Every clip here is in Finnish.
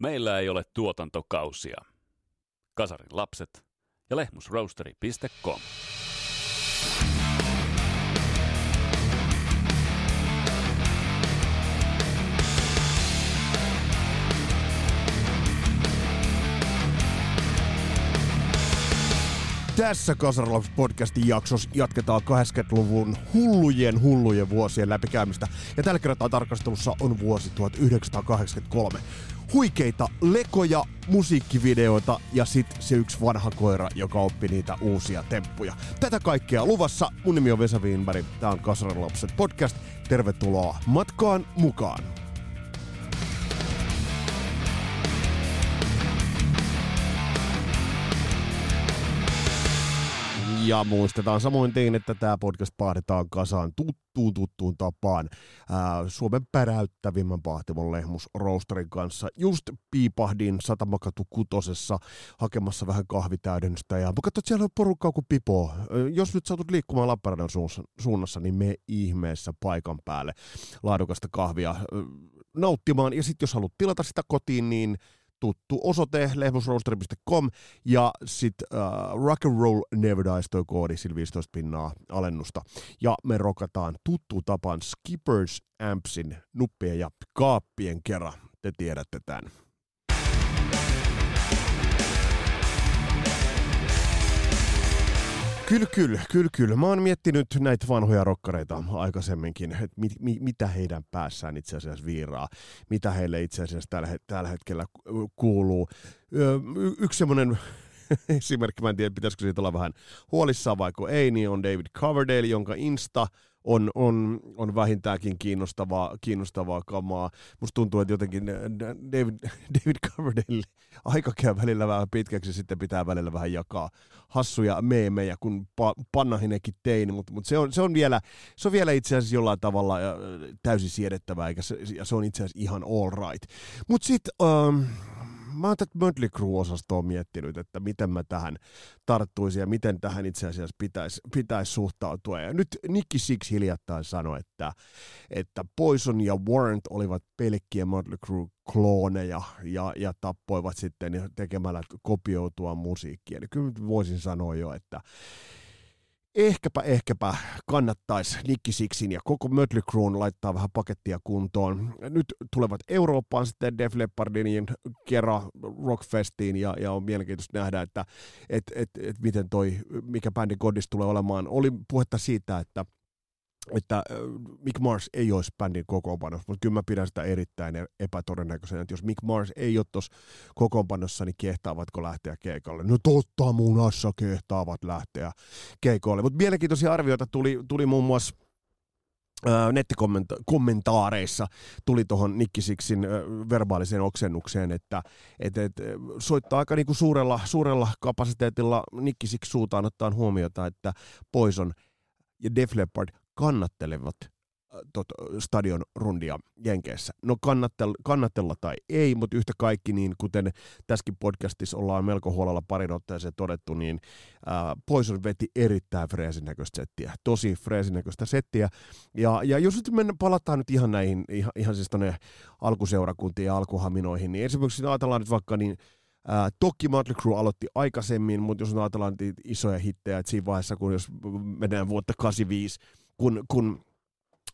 Meillä ei ole tuotantokausia. Kasarin lapset ja lehmusroasteri.com. Tässä Kasarlaps podcastin jaksossa jatketaan 80-luvun hullujen hullujen vuosien läpikäymistä. Ja tällä kertaa tarkastelussa on vuosi 1983. Huikeita lekoja, musiikkivideoita ja sitten se yksi vanha koira, joka oppi niitä uusia temppuja. Tätä kaikkea luvassa. Mun nimi on Vesa Wienberg. Tää on Kasarlapset podcast. Tervetuloa matkaan mukaan. Ja muistetaan samoin tein, että tämä podcast pahdetaan kasaan tuttuun tuttuun tapaan ää, Suomen päräyttävimmän pahtimon lehmus Roasterin kanssa. Just piipahdin Satamakatu kutosessa hakemassa vähän kahvitäydennystä ja mä katsoin, siellä on porukkaa kuin pipo. Jos nyt saatut liikkumaan Lappeenrannan suunnassa, niin me ihmeessä paikan päälle laadukasta kahvia nauttimaan. Ja sitten jos haluat tilata sitä kotiin, niin tuttu osoite lehmusroaster.com ja sitten uh, Rock and Roll Never Dies toi koodi, sillä 15 pinnaa alennusta. Ja me rokataan tuttu tapan Skippers Ampsin nuppien ja kaappien kerran. Te tiedätte tämän. Kyllä, kyllä, kyllä, kyllä. Mä oon miettinyt näitä vanhoja rokkareita aikaisemminkin, että mit, mit, mitä heidän päässään itse asiassa viiraa, mitä heille itse asiassa tällä, tällä hetkellä kuuluu. Y- yksi semmoinen esimerkki, mä en tiedä, pitäisikö siitä olla vähän huolissaan vai ei, niin on David Coverdale, jonka Insta on, on, on vähintäänkin kiinnostavaa, kiinnostavaa kamaa. Musta tuntuu, että jotenkin David, David Coverdale aika käy välillä vähän pitkäksi, sitten pitää välillä vähän jakaa hassuja meemejä, kun pa- Pannahinekin tein, mutta mut se, on, se, on vielä, se on vielä itse asiassa jollain tavalla täysin siedettävää, eikä se, ja se on itse asiassa ihan all right. Mutta sitten... Um, mä oon tätä Mötley Crue-osastoa miettinyt, että miten mä tähän tarttuisin ja miten tähän itse asiassa pitäisi, pitäisi suhtautua. Ja nyt Nicky Six hiljattain sanoi, että, että Poison ja Warrant olivat pelkkiä Mötley Crue-klooneja ja, ja tappoivat sitten tekemällä kopioitua musiikkia. Eli kyllä voisin sanoa jo, että ehkäpä, ehkäpä kannattaisi Nicky Sixin ja koko Mötley Cruen laittaa vähän pakettia kuntoon. Nyt tulevat Eurooppaan sitten Def Leppardin kerran Rockfestiin ja, ja on mielenkiintoista nähdä, että et, et, et miten toi, mikä bändin kodis tulee olemaan. Oli puhetta siitä, että että Mick Mars ei olisi bändin kokoonpanossa, mutta kyllä mä pidän sitä erittäin epätodennäköisenä, että jos Mick Mars ei ole tuossa kokoonpanossa, niin kehtaavatko lähteä keikalle? No totta munassa kehtaavat lähteä keikoille. Mutta mielenkiintoisia arvioita tuli, tuli muun muassa nettikommentaareissa tuli tuohon Nikkisiksin verbaaliseen oksennukseen, että et, et, soittaa aika niinku suurella, suurella kapasiteetilla Nikkisiksi suutaan ottaen huomiota, että Poison ja Def Leppard kannattelevat äh, tot, stadion rundia Jenkeissä. No kannattel, kannattella tai ei, mutta yhtä kaikki, niin kuten tässäkin podcastissa ollaan melko huolella parin otteeseen todettu, niin äh, Poison veti erittäin freesin näköistä settiä, tosi freesin näköistä settiä. Ja, ja jos nyt mennä, palataan nyt ihan näihin, ihan, ihan siis tonne alkuseurakuntiin ja alkuhaminoihin, niin esimerkiksi ajatellaan nyt vaikka niin Ää, toki Motley Crue aloitti aikaisemmin, mutta jos ajatellaan isoja hittejä, että siinä vaiheessa, kun jos mennään vuotta 85, kun, kun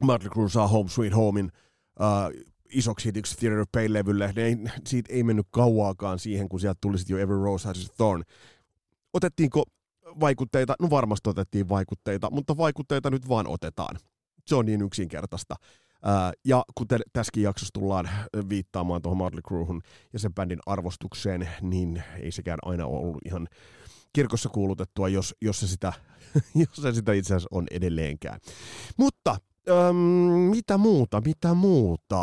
Motley Crue saa Home Sweet Homein uh, isoksi hitiksi Theater of Pain-levylle, niin siitä ei mennyt kauaakaan siihen, kun sieltä tuli jo Every Rose Has a Thorn. Otettiinko vaikutteita? No varmasti otettiin vaikutteita, mutta vaikutteita nyt vaan otetaan. Se on niin yksinkertaista. Uh, ja kuten tässäkin jaksossa tullaan viittaamaan tuohon Motley Cruehun ja sen bändin arvostukseen, niin ei sekään aina ollut ihan kirkossa kuulutettua, jos, jos, se sitä, jos se sitä itse asiassa on edelleenkään. Mutta äm, mitä muuta, mitä muuta?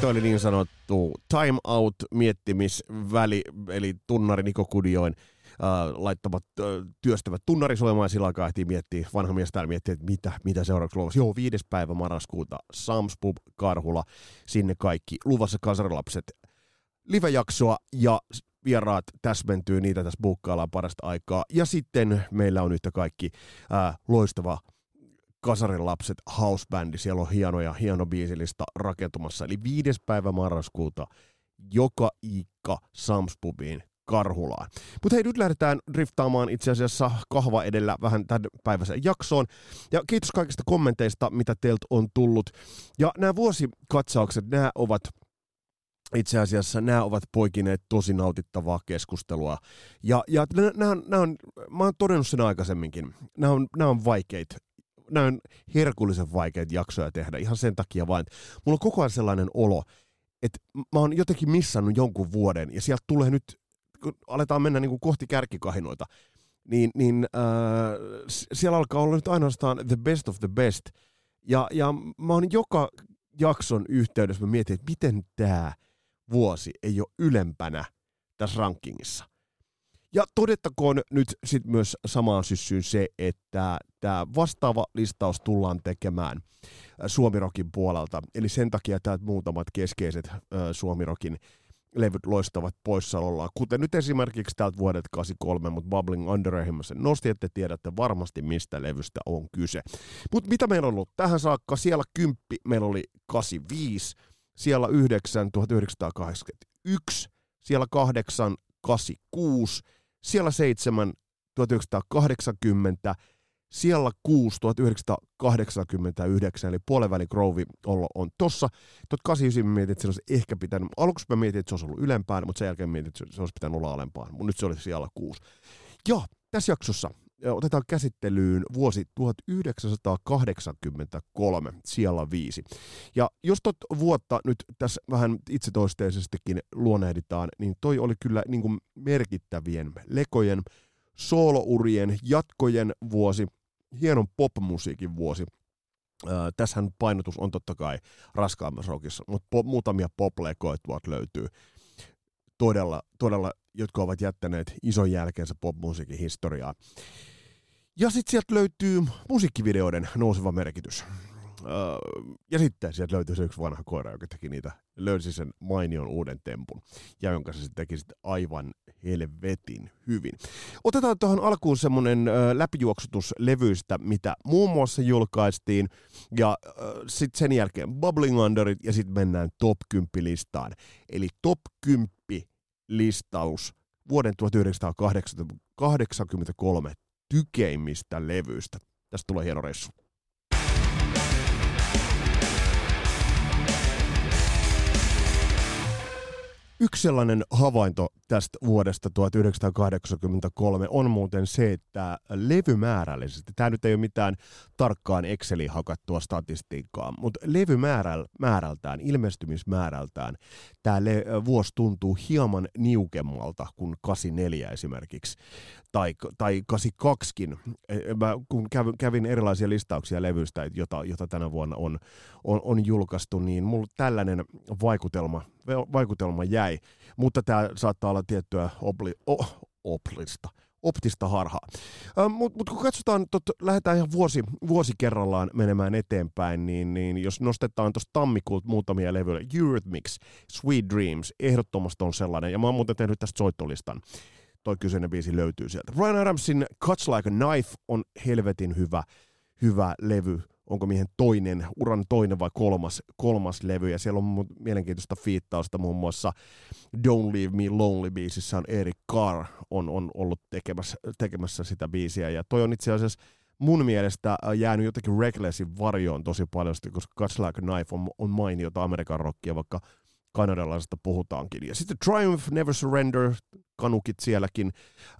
Tuo oli niin sanottu time out miettimisväli, eli tunnari Niko Kudioin äh, laittamat äh, työstävät tunnarisoimaan ja sillä aikaa ehtii miettiä, vanha mies täällä miettii, että mitä, mitä seuraavaksi luvassa. Joo, viides päivä marraskuuta, Sams Pub, Karhula, sinne kaikki. Luvassa kasarilapset live-jaksoa ja vieraat täsmentyy, niitä tässä buukkaillaan parasta aikaa. Ja sitten meillä on yhtä kaikki äh, loistava Kasarin lapset housebändi, siellä on hienoja, hieno biisilista rakentumassa. Eli 5. päivä marraskuuta joka ikka Samspubiin Karhulaan. Mutta hei, nyt lähdetään driftaamaan itse asiassa kahva edellä vähän tämän päiväisen jaksoon. Ja kiitos kaikista kommenteista, mitä teiltä on tullut. Ja nämä vuosikatsaukset, nämä ovat itse asiassa nämä ovat poikineet tosi nautittavaa keskustelua. Ja, ja nämä, nämä on, mä oon todennut sen aikaisemminkin, nämä on, nämä on vaikeita nämä on herkullisen vaikeita jaksoja tehdä ihan sen takia vain. Mulla on koko ajan sellainen olo, että mä oon jotenkin missannut jonkun vuoden ja sieltä tulee nyt, kun aletaan mennä niin kuin kohti kärkikahinoita, niin, niin äh, siellä alkaa olla nyt ainoastaan the best of the best. Ja, ja mä oon joka jakson yhteydessä, mä mietin, että miten tämä vuosi ei ole ylempänä tässä rankingissa. Ja todettakoon nyt sit myös samaan syssyyn se, että tämä vastaava listaus tullaan tekemään Suomirokin puolelta. Eli sen takia tämä muutamat keskeiset Suomirokin levyt loistavat poissaolollaan, kuten nyt esimerkiksi täältä vuodelta 83, mutta Bubbling Under sen nosti, että tiedätte varmasti mistä levystä on kyse. Mutta mitä meillä on ollut tähän saakka? Siellä kymppi meillä oli 85, siellä 9 1981, siellä 8 86, siellä 7 1980, siellä 6 1989, eli puolenväli Grove on, tossa. 1989 mä mietin, että se olisi ehkä pitänyt, aluksi mä mietin, että se olisi ollut ylempään, mutta sen jälkeen mietin, että se olisi pitänyt olla alempaan, mutta nyt se oli siellä 6. Ja tässä jaksossa otetaan käsittelyyn vuosi 1983, siellä viisi. Ja jos tot vuotta nyt tässä vähän itsetoisteisestikin luonehditaan, niin toi oli kyllä niin kuin merkittävien lekojen, soolourien, jatkojen vuosi, hienon popmusiikin vuosi. Äh, tässähän painotus on totta kai raskaammassa rockissa, mutta po- muutamia poplekoja tuolta löytyy todella, todella, jotka ovat jättäneet ison jälkeensä popmusiikin historiaa. Ja sitten sieltä löytyy musiikkivideoiden nouseva merkitys. Öö, ja sitten sieltä löytyy se yksi vanha koira, joka teki niitä, löysi sen mainion uuden tempun, ja jonka se teki sitten aivan helvetin hyvin. Otetaan tuohon alkuun semmoinen ö, läpijuoksutus levyistä, mitä muun muassa julkaistiin, ja ö, sitten sen jälkeen Bubbling Underit, ja sitten mennään top 10 listaan. Eli top 10 listaus vuoden 1983 tykeimmistä levyistä. Tästä tulee hieno reissu. Yksi sellainen havainto tästä vuodesta 1983 on muuten se, että levymäärällisesti, tämä nyt ei ole mitään tarkkaan Exceliin hakattua statistiikkaa, mutta levymäärältään, ilmestymismäärältään, tämä le- vuosi tuntuu hieman niukemmalta kuin 84 esimerkiksi, tai, tai 82kin. E, mä, kun kävin, kävin erilaisia listauksia levyistä, jota, jota tänä vuonna on, on, on julkaistu, niin mulla tällainen vaikutelma, vaikutelma jäi, mutta tämä saattaa olla tiettyä obli, o, oplista, optista harhaa. Mutta mut kun katsotaan, tot, lähdetään ihan vuosi, vuosi kerrallaan menemään eteenpäin, niin, niin jos nostetaan tuosta tammikuulta muutamia levyjä, Eurythmics, Sweet Dreams, ehdottomasti on sellainen, ja mä oon muuten tehnyt tästä soittolistan. Toi kyseinen biisi löytyy sieltä. Ryan Adamsin Cuts Like a Knife on helvetin hyvä, hyvä levy onko miehen toinen, uran toinen vai kolmas, kolmas levy, ja siellä on mielenkiintoista fiittausta muun muassa Don't Leave Me Lonely biisissä on Eric Carr on, on ollut tekemässä, tekemässä sitä biisiä, ja toi on itse asiassa mun mielestä jäänyt jotenkin Recklessin varjoon tosi paljon, koska Cuts Like a Knife on, on mainiota Amerikan rockia, vaikka kanadalaisesta puhutaankin. Ja sitten Triumph, Never Surrender, kanukit sielläkin.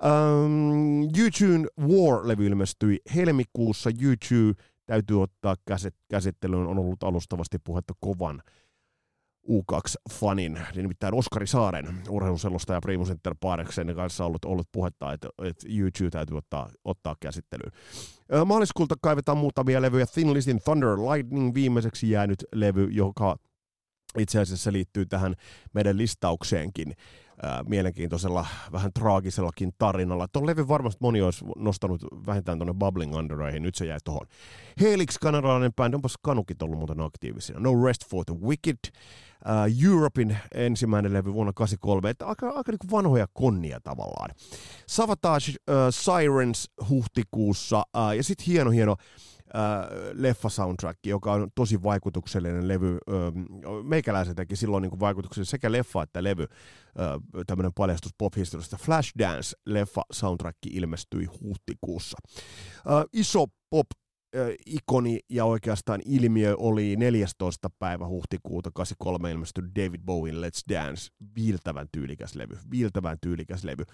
Um, YouTube War-levy ilmestyi helmikuussa. YouTube täytyy ottaa käsittelyyn, on ollut alustavasti puhetta kovan U2-fanin, nimittäin Oskari Saaren urheiluselosta ja Primus Inter Pareksen kanssa ollut, ollut puhetta, että, että YouTube täytyy ottaa, ottaa käsittelyyn. Maaliskuulta kaivetaan muutamia levyjä. Thin Listin Thunder Lightning viimeiseksi jäänyt levy, joka itse asiassa liittyy tähän meidän listaukseenkin mielenkiintoisella, vähän traagisellakin tarinalla. Tuon levy varmasti moni olisi nostanut vähintään tuonne Bubbling Underihin, nyt se jäi tuohon. Helix, kanadalainen bändi, onpas kanukit ollut muuten aktiivisia. No Rest for the Wicked, uh, Europein ensimmäinen levy vuonna 1983, että aika, aika niin vanhoja konnia tavallaan. Savatage uh, Sirens huhtikuussa, uh, ja sitten hieno hieno leffa soundtrack, joka on tosi vaikutuksellinen levy. Äh, meikäläisen teki silloin niin vaikutuksellinen sekä leffa että levy. Äh, tämmöinen paljastus pop-historiasta. Flashdance-leffa soundtrack ilmestyi huhtikuussa. Äh, iso pop ikoni ja oikeastaan ilmiö oli 14. päivä huhtikuuta 83 ilmestyi David Bowie Let's Dance, viiltävän tyylikäs levy, viiltävän tyylikäs levy.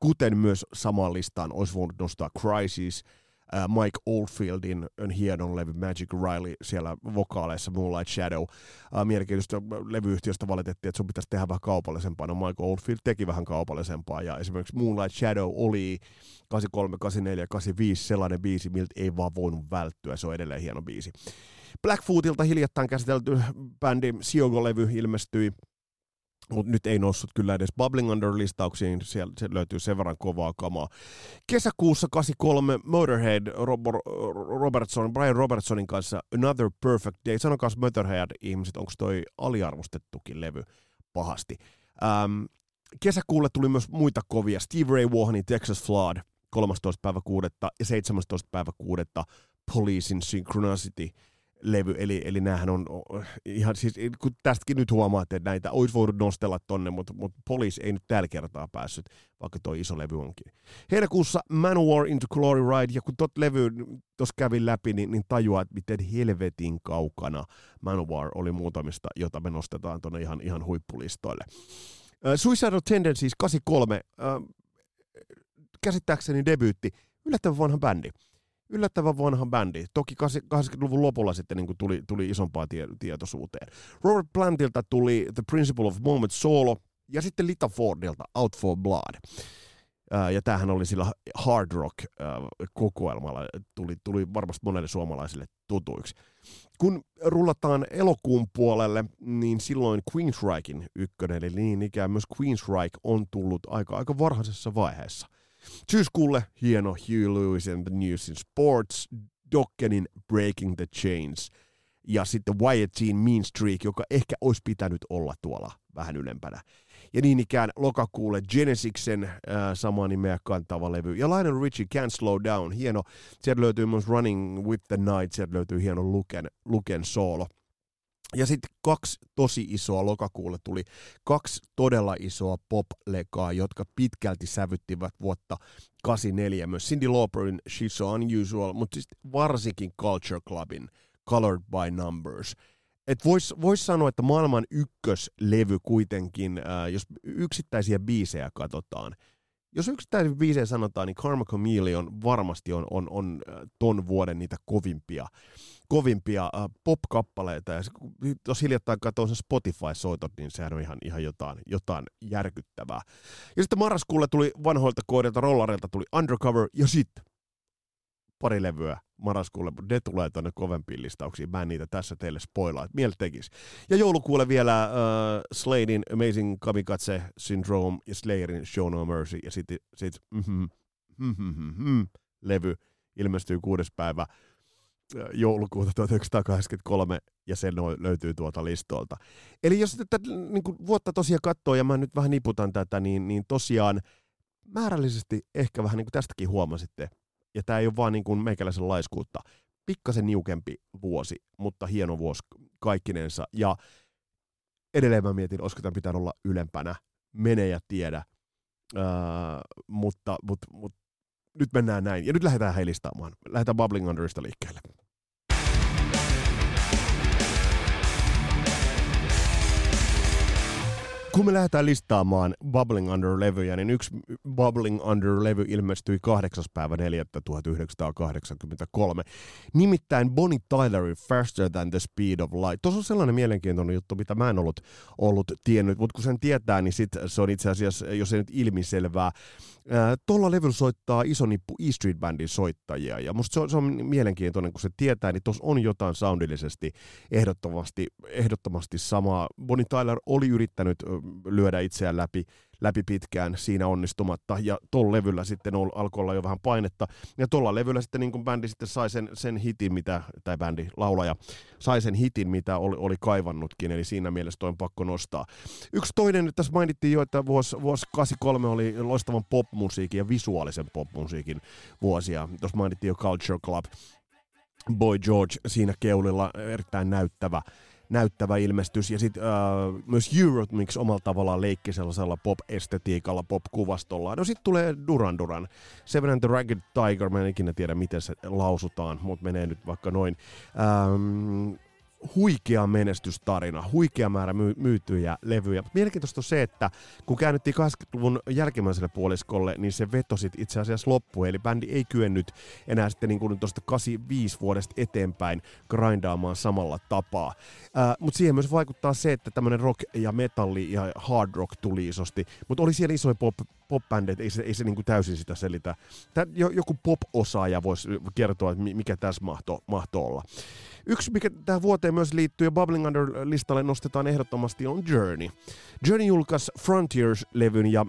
Kuten myös samaan listaan olisi voinut nostaa Crisis, äh, Mike Oldfieldin hienon levy Magic Riley siellä vokaaleissa Moonlight Shadow. Äh, mielenkiintoista levyyhtiöstä valitettiin, että sun pitäisi tehdä vähän kaupallisempaa. No Mike Oldfield teki vähän kaupallisempaa ja esimerkiksi Moonlight Shadow oli 83, 84, 85 sellainen biisi, miltä ei vaan voinut välttyä. Se on edelleen hieno biisi. Blackfootilta hiljattain käsitelty bändi Siogo-levy ilmestyi mutta nyt ei noussut kyllä edes Bubbling Under-listauksiin, siellä se löytyy sen verran kovaa kamaa. Kesäkuussa 83 Motorhead Robertson, Brian Robertsonin kanssa Another Perfect Day. Sanokaa Motorhead-ihmiset, onko toi aliarvostettukin levy pahasti. Ähm, kesäkuulle tuli myös muita kovia. Steve Ray Vaughanin Texas Flood 13. päivä 6. ja 17. päivä 6. Policein Synchronicity – levy, eli, eli näähän on ihan siis, kun tästäkin nyt huomaat, että näitä olisi voinut nostella tonne, mutta, mutta Police ei nyt tällä kertaa päässyt, vaikka toi iso levy onkin. Heinäkuussa Manowar into Glory Ride, ja kun tot levy tuossa kävin läpi, niin, niin tajuaa, että miten helvetin kaukana Manowar oli muutamista, jota me nostetaan tuonne ihan, ihan huippulistoille. Uh, Suicidal Tendencies 83, uh, käsittääkseni debyytti, yllättävän vanha bändi yllättävän vanha bändi. Toki 80-luvun lopulla sitten niin tuli, tuli isompaa tie, tietoisuuteen. Robert Plantilta tuli The Principle of Moment solo ja sitten Lita Fordilta Out for Blood. ja tämähän oli sillä hard rock kokoelmalla, tuli, tuli varmasti monelle suomalaisille tutuiksi. Kun rullataan elokuun puolelle, niin silloin Queensrychein ykkönen, eli niin ikään myös Queensryche on tullut aika, aika varhaisessa vaiheessa. Syyskuulle hieno Hugh Lewis and the News in Sports, Dokkenin Breaking the Chains ja sitten Wyattin Mean Streak, joka ehkä olisi pitänyt olla tuolla vähän ylempänä. Ja niin ikään lokakuulle Genesiksen äh, samaa nimeä kantava levy. Ja Lionel Richie Can't Slow Down, hieno. Sieltä löytyy myös Running with the Night, sieltä löytyy hieno Luken, Luken soolo. Ja sitten kaksi tosi isoa lokakuulle tuli kaksi todella isoa pop-lekaa, jotka pitkälti sävyttivät vuotta 84 myös Cindy Lauperin She's So Unusual, mutta siis varsinkin Culture Clubin Colored by Numbers. Et vois, vois sanoa, että maailman ykköslevy kuitenkin, äh, jos yksittäisiä biisejä katsotaan, jos yksittäisiä biisejä sanotaan, niin Karma Chameleon varmasti on, on, on äh, ton vuoden niitä kovimpia kovimpia äh, pop-kappaleita. Ja jos hiljattain katsoo sen Spotify-soitot, niin sehän on ihan, ihan jotain, jotain järkyttävää. Ja sitten marraskuulle tuli vanhoilta koodilta, rollareilta tuli Undercover, ja sitten pari levyä marraskuulle, mutta ne tulee tuonne kovempiin listauksiin. Mä en niitä tässä teille spoilaa, että mieltä tekisi. Ja joulukuulle vielä uh, Sladein Amazing Kamikaze Syndrome ja Slayerin Show No Mercy ja sitten sit, mm-hmm, mm-hmm, mm-hmm, levy ilmestyy kuudes päivä joulukuuta 1983 ja se löytyy tuolta listolta. Eli jos tätä niin kuin vuotta tosiaan katsoo ja mä nyt vähän niputan tätä, niin, niin tosiaan määrällisesti ehkä vähän niin kuin tästäkin huomasitte, ja tämä ei ole vaan niin kuin meikäläisen laiskuutta, pikkasen niukempi vuosi, mutta hieno vuosi kaikkinensa. Ja edelleen mä mietin, olisiko tämän pitänyt olla ylempänä, mene ja tiedä, öö, mutta, mutta, mutta nyt mennään näin. Ja nyt lähdetään heilistaamaan. Lähdetään Bubbling Underista liikkeelle. Kun me lähdetään listaamaan Bubbling Under-levyjä, niin yksi Bubbling Under-levy ilmestyi 8. päivä 4. 1983. Nimittäin Bonnie Tylerin Faster Than the Speed of Light. Tuossa on sellainen mielenkiintoinen juttu, mitä mä en ollut, ollut tiennyt, mutta kun sen tietää, niin sit se on itse asiassa, jos ei nyt ilmiselvää, Tuolla levyllä soittaa iso nippu E Street Bandin soittajia, ja musta se on, se on mielenkiintoinen, kun se tietää, niin tuossa on jotain soundillisesti ehdottomasti, ehdottomasti samaa. Bonnie Tyler oli yrittänyt lyödä itseään läpi läpi pitkään siinä onnistumatta, ja tuolla levyllä sitten alkoi olla jo vähän painetta, ja tuolla levyllä sitten niin kuin bändi sitten sai sen, sen hitin, mitä, tai bändi, laulaja, sai sen hitin, mitä oli, oli kaivannutkin, eli siinä mielessä toi on pakko nostaa. Yksi toinen, tässä mainittiin jo, että vuosi, vuosi 83 oli loistavan popmusiikin ja visuaalisen popmusiikin vuosia, tuossa mainittiin jo Culture Club, Boy George siinä keulilla, erittäin näyttävä, näyttävä ilmestys. Ja sitten äh, myös Eurythmics omalla tavallaan leikki sellaisella pop-estetiikalla, pop-kuvastolla. No sitten tulee Duran Duran. Seven and the Ragged Tiger, mä en ikinä tiedä miten se lausutaan, mutta menee nyt vaikka noin. Ähm, huikea menestystarina, huikea määrä my- myytyjä levyjä. Mielenkiintoista on se, että kun käännyttiin 80-luvun jälkimmäiselle puoliskolle, niin se vetosit itse asiassa loppuun, eli bändi ei kyennyt enää sitten niin kuin tuosta 85 vuodesta eteenpäin grindaamaan samalla tapaa. Äh, mutta siihen myös vaikuttaa se, että tämmöinen rock ja metalli ja hard rock tuli isosti, mutta oli siellä isoja pop, pop-bändejä, ei se, ei se niin kuin täysin sitä selitä. Tää, joku pop-osaaja voisi kertoa, että mikä tässä mahtoo mahto olla. Yksi, mikä tähän vuoteen myös liittyy ja Bubbling Under-listalle nostetaan ehdottomasti, on Journey. Journey julkaisi Frontiers-levyn ja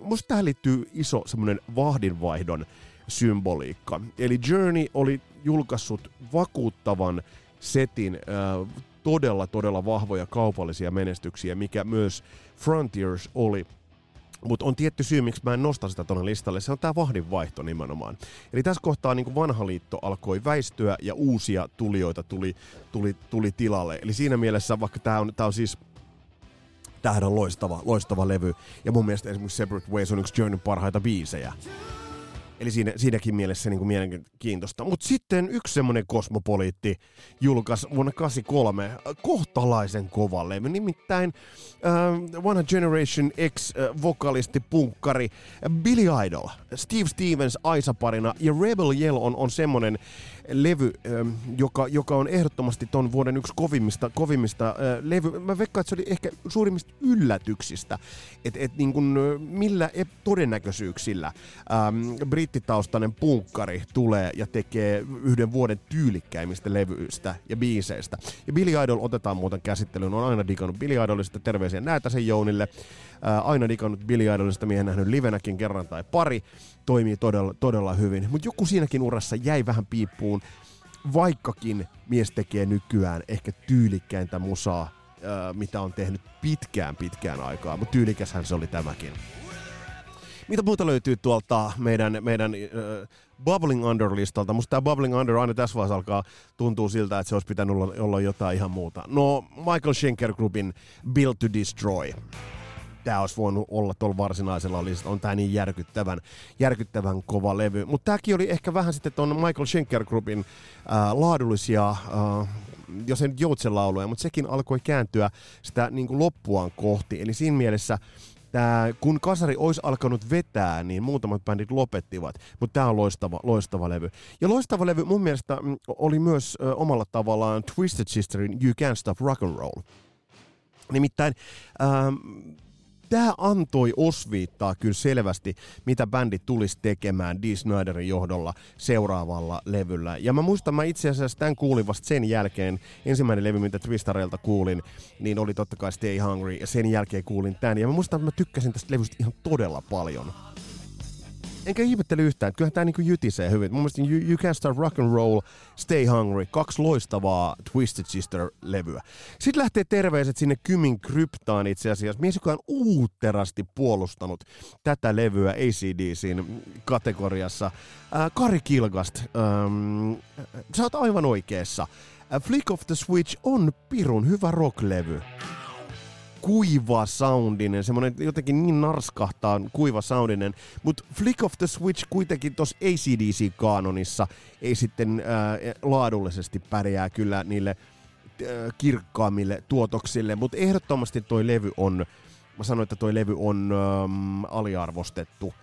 musta tähän liittyy iso semmoinen vahdinvaihdon symboliikka. Eli Journey oli julkaissut vakuuttavan setin äh, todella, todella vahvoja kaupallisia menestyksiä, mikä myös Frontiers oli. Mutta on tietty syy, miksi mä en nosta sitä tuonne listalle, se on tämä vahdinvaihto nimenomaan. Eli tässä kohtaa niin vanha liitto alkoi väistyä ja uusia tulijoita tuli, tuli, tuli tilalle. Eli siinä mielessä, vaikka tämä on, tää on siis on loistava, loistava levy. Ja mun mielestä esimerkiksi Separate Ways on yksi Journeyn parhaita biisejä. Eli siinä, siinäkin mielessä niin kuin mielenkiintoista. Mutta sitten yksi semmoinen kosmopoliitti julkaisi vuonna 83 kohtalaisen kovan levy. Nimittäin uh, One Generation X-vokalisti, punkkari Billy Idol, Steve Stevens Aisa-parina ja Rebel Yell on, on semmoinen levy, ähm, joka, joka on ehdottomasti ton vuoden yksi kovimmista, kovimmista äh, levy. Mä veikkaan, että se oli ehkä suurimmista yllätyksistä, että et niin kun, millä todennäköisyyksillä ähm, brittitaustainen punkkari tulee ja tekee yhden vuoden tyylikkäimmistä levyistä ja biiseistä. Ja Billy Idol otetaan muuten käsittelyyn, on aina digannut Billy Idolista, terveisiä sen Jounille. Aina digannut Billy Idolista, miehen nähnyt livenäkin kerran tai pari toimii todella, todella hyvin. Mutta joku siinäkin urassa jäi vähän piippuun, vaikkakin mies tekee nykyään ehkä tyylikkäintä musaa, mitä on tehnyt pitkään pitkään aikaa, mutta tyylikäshän se oli tämäkin. Mitä muuta löytyy tuolta meidän, meidän äh, Bubbling Under-listalta? Musta tämä Bubbling Under aina tässä vaiheessa alkaa tuntuu siltä, että se olisi pitänyt olla, olla jotain ihan muuta. No, Michael Schenker Groupin Build to Destroy tämä olisi voinut olla tuolla varsinaisella listalla. On tämä niin järkyttävän, järkyttävän kova levy. Mutta tämäkin oli ehkä vähän sitten tuon Michael Schenker Groupin äh, laadullisia, äh, jos ei nyt joutsenlauluja, mutta sekin alkoi kääntyä sitä niin kuin loppuaan kohti. Eli siinä mielessä Tää, kun kasari olisi alkanut vetää, niin muutamat bändit lopettivat, mutta tämä on loistava, loistava levy. Ja loistava levy mun mielestä mm, oli myös ö, omalla tavallaan Twisted Sisterin You Can't Stop Rock and Roll. Nimittäin ähm, tämä antoi osviittaa kyllä selvästi, mitä bändi tulisi tekemään Dee Snyderin johdolla seuraavalla levyllä. Ja mä muistan, mä itse asiassa tämän kuulin vasta sen jälkeen, ensimmäinen levy, mitä Twistareilta kuulin, niin oli totta kai Stay Hungry, ja sen jälkeen kuulin tämän. Ja mä muistan, että mä tykkäsin tästä levystä ihan todella paljon enkä ihmettele yhtään, kyllähän tämä niinku jytisee hyvin. Mun mielestä you, you Can Start Rock and Roll, Stay Hungry, kaksi loistavaa Twisted Sister-levyä. Sitten lähtee terveiset sinne Kymin kryptaan itse asiassa. Mies, joka on uutterasti puolustanut tätä levyä ACDCin kategoriassa. Äh, Kari Kilgast, ähm, sä oot aivan oikeassa. Äh, Flick of the Switch on pirun hyvä rocklevy kuiva soundinen, semmoinen jotenkin niin narskahtaa kuiva soundinen, mutta Flick of the Switch kuitenkin tuossa ACDC-kaanonissa ei sitten ää, laadullisesti pärjää kyllä niille ää, kirkkaammille tuotoksille, mutta ehdottomasti toi levy on, mä sanoin, että toi levy on äm, aliarvostettu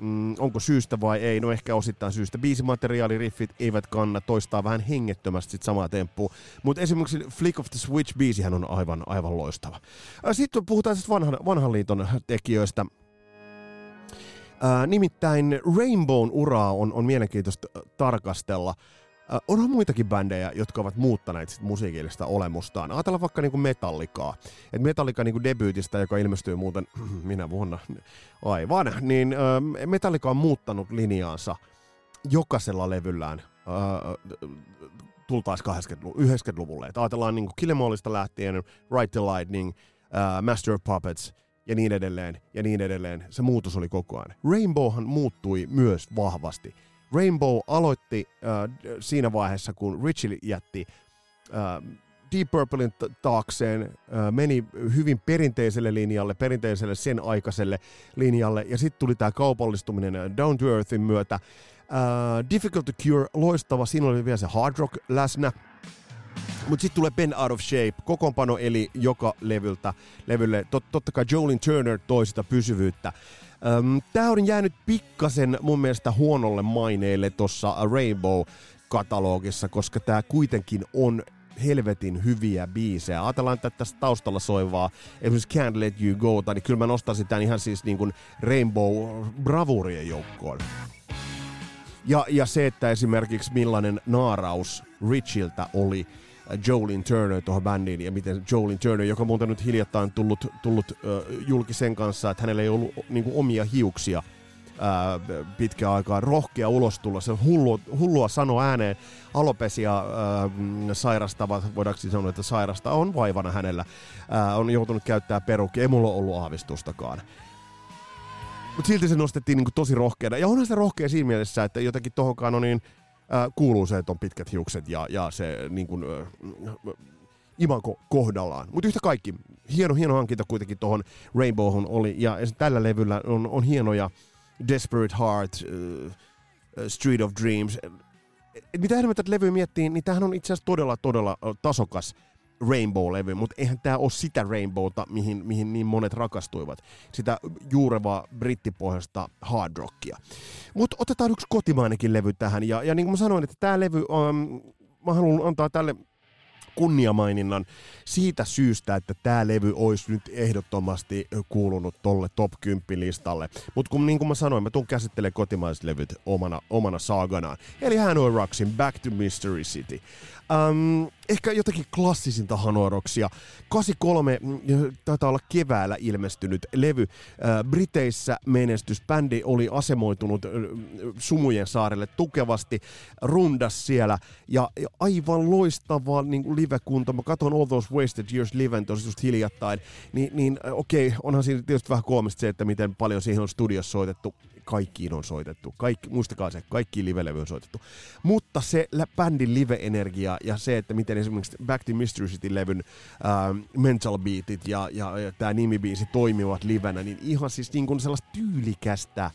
Mm, onko syystä vai ei? No ehkä osittain syystä. Biisimateriaaliriffit eivät kanna, toistaa vähän hengettömästi sit samaa temppua. Mutta esimerkiksi Flick of the Switch-biisihän on aivan, aivan loistava. Sitten puhutaan siis vanhan, vanhan liiton tekijöistä. Ää, nimittäin Rainbown uraa on, on mielenkiintoista tarkastella. Äh, onhan muitakin bändejä, jotka ovat muuttaneet sit musiikillista olemustaan. Ajatellaan vaikka niinku Metallicaa. Et Metallica niinku debyytistä, joka ilmestyy muuten minä vuonna aivan, niin äh, Metallica on muuttanut linjaansa jokaisella levyllään äh, tultaisi 90-luvulle. Et ajatellaan niinku Killemallista lähtien, Right to Lightning, äh, Master of Puppets ja niin edelleen, ja niin edelleen. Se muutos oli koko ajan. Rainbowhan muuttui myös vahvasti Rainbow aloitti äh, siinä vaiheessa, kun Richie jätti äh, Deep Purplein taakseen, äh, meni hyvin perinteiselle linjalle, perinteiselle sen aikaiselle linjalle, ja sitten tuli tämä kaupallistuminen äh, Down to Earthin myötä. Uh, Difficult to Cure, loistava, siinä oli vielä se hard rock läsnä, mutta sitten tulee Ben Out of Shape, kokoonpano eli joka levyltä, levylle. Tot, totta kai Jolin Turner toi sitä pysyvyyttä. Um, Tämä on jäänyt pikkasen mun mielestä huonolle maineelle tuossa Rainbow-katalogissa, koska tämä kuitenkin on helvetin hyviä biisejä. Ajatellaan, että tässä taustalla soivaa esimerkiksi Can't Let You Go, niin kyllä mä nostaisin tämän ihan siis niin kuin Rainbow bravurien joukkoon. Ja, ja se, että esimerkiksi millainen naaraus Richiltä oli Jolin Turner tuohon bändiin ja miten Jolin Turner, joka muuten nyt hiljattain tullut, tullut uh, julki sen kanssa, että hänellä ei ollut niin kuin, omia hiuksia uh, pitkään aikaa, rohkea ulostulla, se hullu, hullua sanoa ääneen, alopesia uh, sairastavat, voidaanko siis sanoa, että sairasta on vaivana hänellä, uh, on joutunut käyttää perukki, ei mulla ollut aavistustakaan. Mutta silti se nostettiin niin tosi rohkeana. Ja onhan se rohkea siinä mielessä, että jotenkin tohonkaan on niin äh, kuuluu se, että on pitkät hiukset ja, ja se niin kuin, äh, imanko kohdallaan. Mutta yhtä kaikki, hieno, hieno hankinta kuitenkin tuohon Rainbowhun oli. Ja tällä levyllä on, on hienoja Desperate Heart, äh, Street of Dreams. Et mitä enemmän tätä levyä miettii, niin tämähän on itse asiassa todella, todella tasokas Rainbow-levy, mutta eihän tämä ole sitä Rainbowta, mihin, mihin niin monet rakastuivat. Sitä juurevaa brittipohjasta hard rockia. Mutta otetaan yksi kotimainenkin levy tähän, ja, ja niin kuin mä sanoin, että tämä levy, um, mä haluan antaa tälle kunniamaininnan siitä syystä, että tämä levy olisi nyt ehdottomasti kuulunut tolle top 10 listalle. Mutta kun niin kuin mä sanoin, mä tuun käsittelemään kotimaiset levyt omana, omana saaganaan. Eli Hanoi Rocksin Back to Mystery City. Um, ehkä jotakin klassisinta Hanoroksia. 83 mm, taitaa olla keväällä ilmestynyt levy. Briteissä menestys. Bändi oli asemoitunut Sumujen saarelle tukevasti. Rundas siellä. Ja, aivan loistava niin livekunta. Mä katson All Those Wasted Years liven tosi just hiljattain. Ni, niin okei, okay, onhan siinä tietysti vähän koomista se, että miten paljon siihen on studiossa soitettu kaikkiin on soitettu. Kaikki, muistakaa se, kaikki live on soitettu. Mutta se bändin live-energia ja se, että miten esimerkiksi Back to Mystery City-levyn äh, mental beatit ja, ja, ja tämä nimibiisi toimivat livenä, niin ihan siis niin kuin sellaista tyylikästä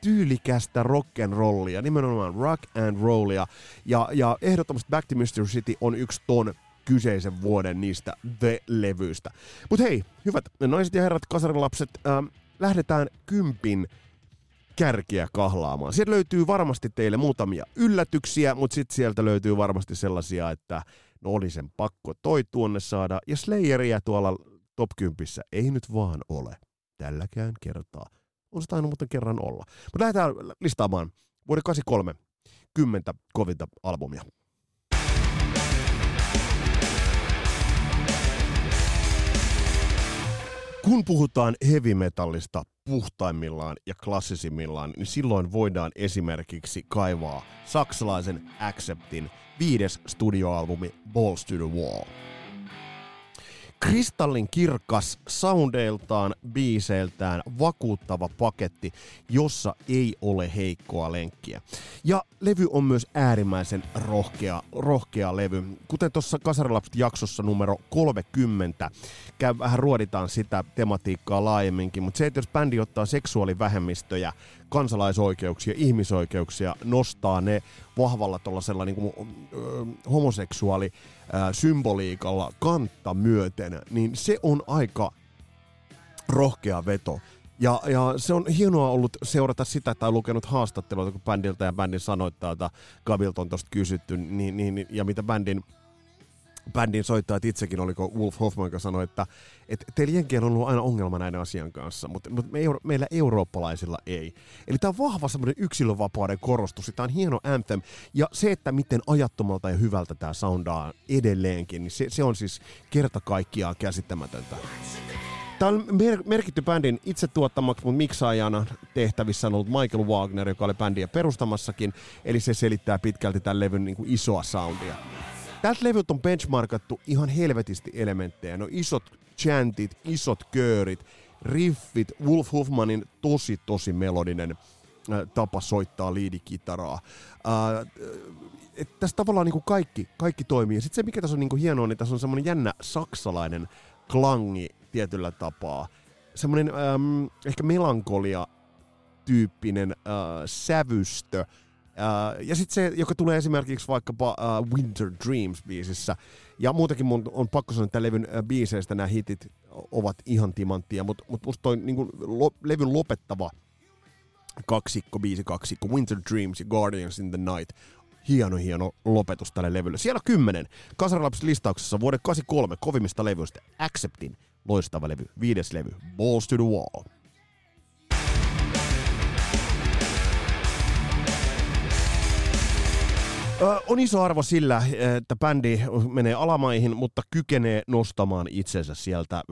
tyylikästä rock'n'rollia, nimenomaan rock and rollia. Ja, ja ehdottomasti Back to Mystery City on yksi ton kyseisen vuoden niistä The-levyistä. Mutta hei, hyvät naiset ja herrat, kasarilapset, ähm, lähdetään kympin kärkiä kahlaamaan. Sieltä löytyy varmasti teille muutamia yllätyksiä, mutta sitten sieltä löytyy varmasti sellaisia, että no oli sen pakko toi tuonne saada. Ja Slayeria tuolla top 10 ei nyt vaan ole tälläkään kertaa. On se tainnut muuten kerran olla. Mutta lähdetään listaamaan vuoden 83 kymmentä kovinta albumia. kun puhutaan heavy metallista puhtaimmillaan ja klassisimmillaan, niin silloin voidaan esimerkiksi kaivaa saksalaisen Acceptin viides studioalbumi Balls to the Wall kristallin kirkas, soundeiltaan, biiseiltään vakuuttava paketti, jossa ei ole heikkoa lenkkiä. Ja levy on myös äärimmäisen rohkea, rohkea levy. Kuten tuossa Kasarilapset-jaksossa numero 30, käy, vähän ruoditaan sitä tematiikkaa laajemminkin, mutta se, että jos bändi ottaa seksuaalivähemmistöjä, kansalaisoikeuksia, ihmisoikeuksia, nostaa ne vahvalla tuollaisella niin kuin, ö, homoseksuaali symboliikalla kantta myöten, niin se on aika rohkea veto. Ja, ja se on hienoa ollut seurata sitä, on lukenut haastatteluita, kun bändiltä ja bändin sanoittaa, että Gabilta on tuosta kysytty, niin, niin, ja mitä bändin bändin soittajat itsekin, oliko Wolf Hoffman, joka sanoi, että, että teillä on ollut aina ongelma näiden asian kanssa, mutta, mutta me, meillä eurooppalaisilla ei. Eli tämä on vahva semmoinen yksilövapauden korostus, tämä on hieno anthem, ja se, että miten ajattomalta ja hyvältä tämä soundaa edelleenkin, niin se, se on siis kerta kaikkiaan käsittämätöntä. Tämä on mer- merkitty bändin itse tuottamaksi, mutta miksaajana tehtävissä on ollut Michael Wagner, joka oli bändiä perustamassakin, eli se selittää pitkälti tämän levyn niin kuin isoa soundia. Tältä levyltä on benchmarkattu ihan helvetisti elementtejä. No isot chantit, isot köörit, riffit, Wolf Hoffmanin tosi tosi melodinen tapa soittaa liidikitaraa. Et tässä tavallaan niin kaikki, kaikki toimii. Sitten se, mikä tässä on niin hienoa, niin tässä on semmoinen jännä saksalainen klangi tietyllä tapaa. Semmoinen ähm, ehkä melankolia tyyppinen äh, sävystö. Äh, ja sitten se, joka tulee esimerkiksi vaikkapa äh, Winter Dreams-biisissä. Ja muutenkin mun on pakko sanoa, että levyn äh, biiseistä nämä hitit ovat ihan timanttia, mutta mut musta toi niin kuin, lo, levyn lopettava kaksikko, biisi kaksikko, Winter Dreams ja Guardians in the Night hieno hieno lopetus tälle levylle. Siellä kymmenen Kasaralaps listauksessa vuoden 83 kovimmista levyistä Acceptin loistava levy, viides levy, Balls to the Wall. On iso arvo sillä, että bändi menee alamaihin, mutta kykenee nostamaan itsensä sieltä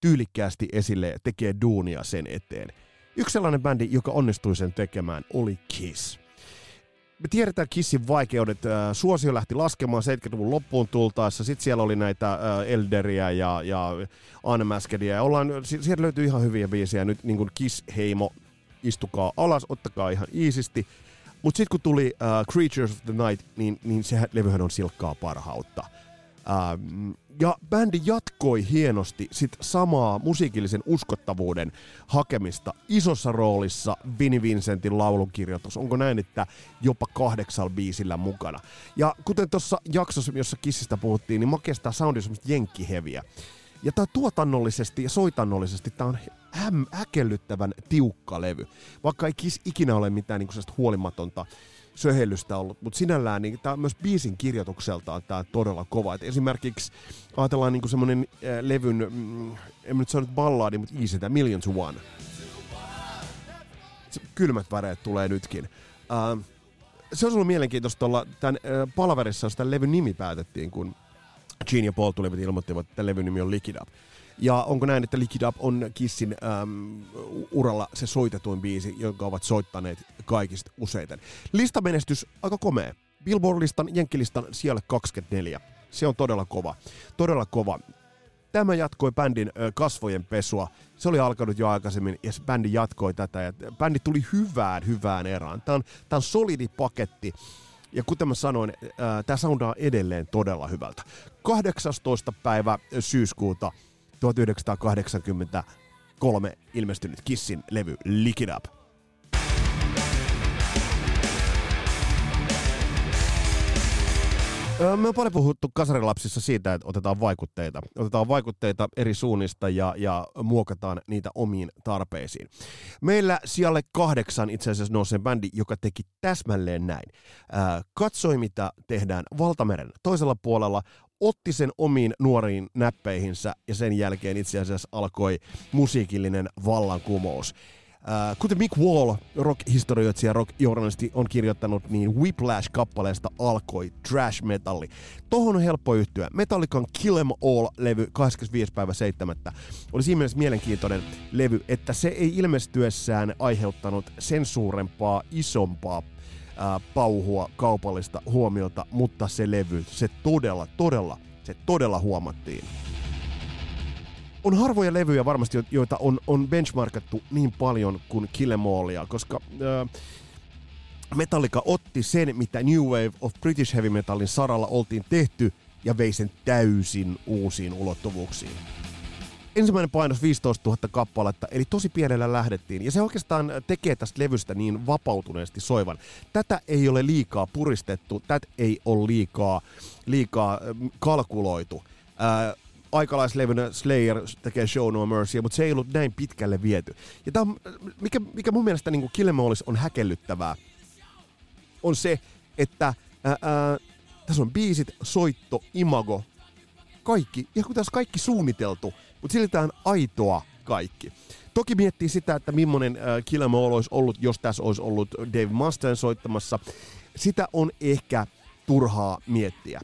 tyylikkäästi esille ja tekee duunia sen eteen. Yksi sellainen bändi, joka onnistui sen tekemään, oli Kiss me tiedetään Kissin vaikeudet. Suosio lähti laskemaan 70-luvun loppuun tultaessa. Sitten siellä oli näitä Elderiä ja, ja Unmaskedia. Ja ollaan, sieltä löytyy ihan hyviä biisejä. Nyt niin Kiss-heimo, istukaa alas, ottakaa ihan iisisti. Mutta sitten kun tuli uh, Creatures of the Night, niin, niin se levyhän on silkkaa parhautta. Uh, ja bändi jatkoi hienosti sit samaa musiikillisen uskottavuuden hakemista isossa roolissa Vinnie Vincentin laulunkirjoitus. Onko näin, että jopa kahdeksalla biisillä mukana. Ja kuten tuossa jaksossa, jossa Kissistä puhuttiin, niin makeastaa soundi on semmoista jenkkiheviä. Ja tää tuotannollisesti ja soitannollisesti tää on häm, häkellyttävän tiukka levy. Vaikka ei ikinä ole mitään niin huolimatonta söhellystä ollut, mutta sinällään niin tämä myös biisin kirjoitukseltaan tämä todella kova. Et esimerkiksi ajatellaan niin semmoinen äh, levyn, mm, en nyt sano ballaadi, mutta easy, tämä Million to One. Kylmät väreet tulee nytkin. Äh, se olisi ollut mielenkiintoista olla tämän äh, palaverissa, jos tämän levyn nimi päätettiin, kun Gene ja Paul tulivat ilmoittivat, että levyn nimi on Lick It Up. Ja onko näin, että Lick It Up on Kissin äm, uralla se soitetuin biisi, jonka ovat soittaneet kaikista useiten. Listamenestys aika komea. Billboard-listan, Jenkkilistan siellä 24. Se on todella kova. Todella kova. Tämä jatkoi bändin kasvojen pesua. Se oli alkanut jo aikaisemmin ja bändi jatkoi tätä. Ja bändi tuli hyvään, hyvään erään. Tämä on, tämä on solidi paketti. Ja kuten mä sanoin, tämä soundaa edelleen todella hyvältä. 18. päivä syyskuuta 1983 ilmestynyt Kissin levy Lick It Up. Me on paljon puhuttu kasarilapsissa siitä, että otetaan vaikutteita. Otetaan vaikutteita eri suunnista ja, ja muokataan niitä omiin tarpeisiin. Meillä sijalle kahdeksan itse asiassa nousee bändi, joka teki täsmälleen näin. katsoi, mitä tehdään Valtameren toisella puolella, otti sen omiin nuoriin näppeihinsä ja sen jälkeen itse asiassa alkoi musiikillinen vallankumous. Äh, kuten Mick Wall, rock-historioitsija, rock-journalisti, on kirjoittanut, niin Whiplash-kappaleesta alkoi trash metalli. Tohon on helppo yhtyä. Metallican Kill Em All-levy 25. päivä 7. oli siinä mielessä mielenkiintoinen levy, että se ei ilmestyessään aiheuttanut sen suurempaa, isompaa ää, pauhua kaupallista huomiota, mutta se levy, se todella, todella, se todella huomattiin. On harvoja levyjä varmasti, joita on, on benchmarkattu niin paljon kuin Killemallia, koska ää, Metallica otti sen, mitä New Wave of British Heavy Metalin saralla oltiin tehty, ja vei sen täysin uusiin ulottuvuuksiin ensimmäinen painos 15 000 kappaletta, eli tosi pienellä lähdettiin. Ja se oikeastaan tekee tästä levystä niin vapautuneesti soivan. Tätä ei ole liikaa puristettu, tätä ei ole liikaa, liikaa kalkuloitu. Ää, aikalaislevynä Slayer tekee Show No Mercy, mutta se ei ollut näin pitkälle viety. Ja tämä, mikä, mikä mun mielestä niin Killemoolis on häkellyttävää, on se, että ää, ää, tässä on biisit, soitto, imago, kaikki, ja kun tässä kaikki suunniteltu, mutta on aitoa kaikki. Toki miettii sitä, että millainen äh, Kill olisi ollut, jos tässä olisi ollut Dave Mustaine soittamassa. Sitä on ehkä turhaa miettiä.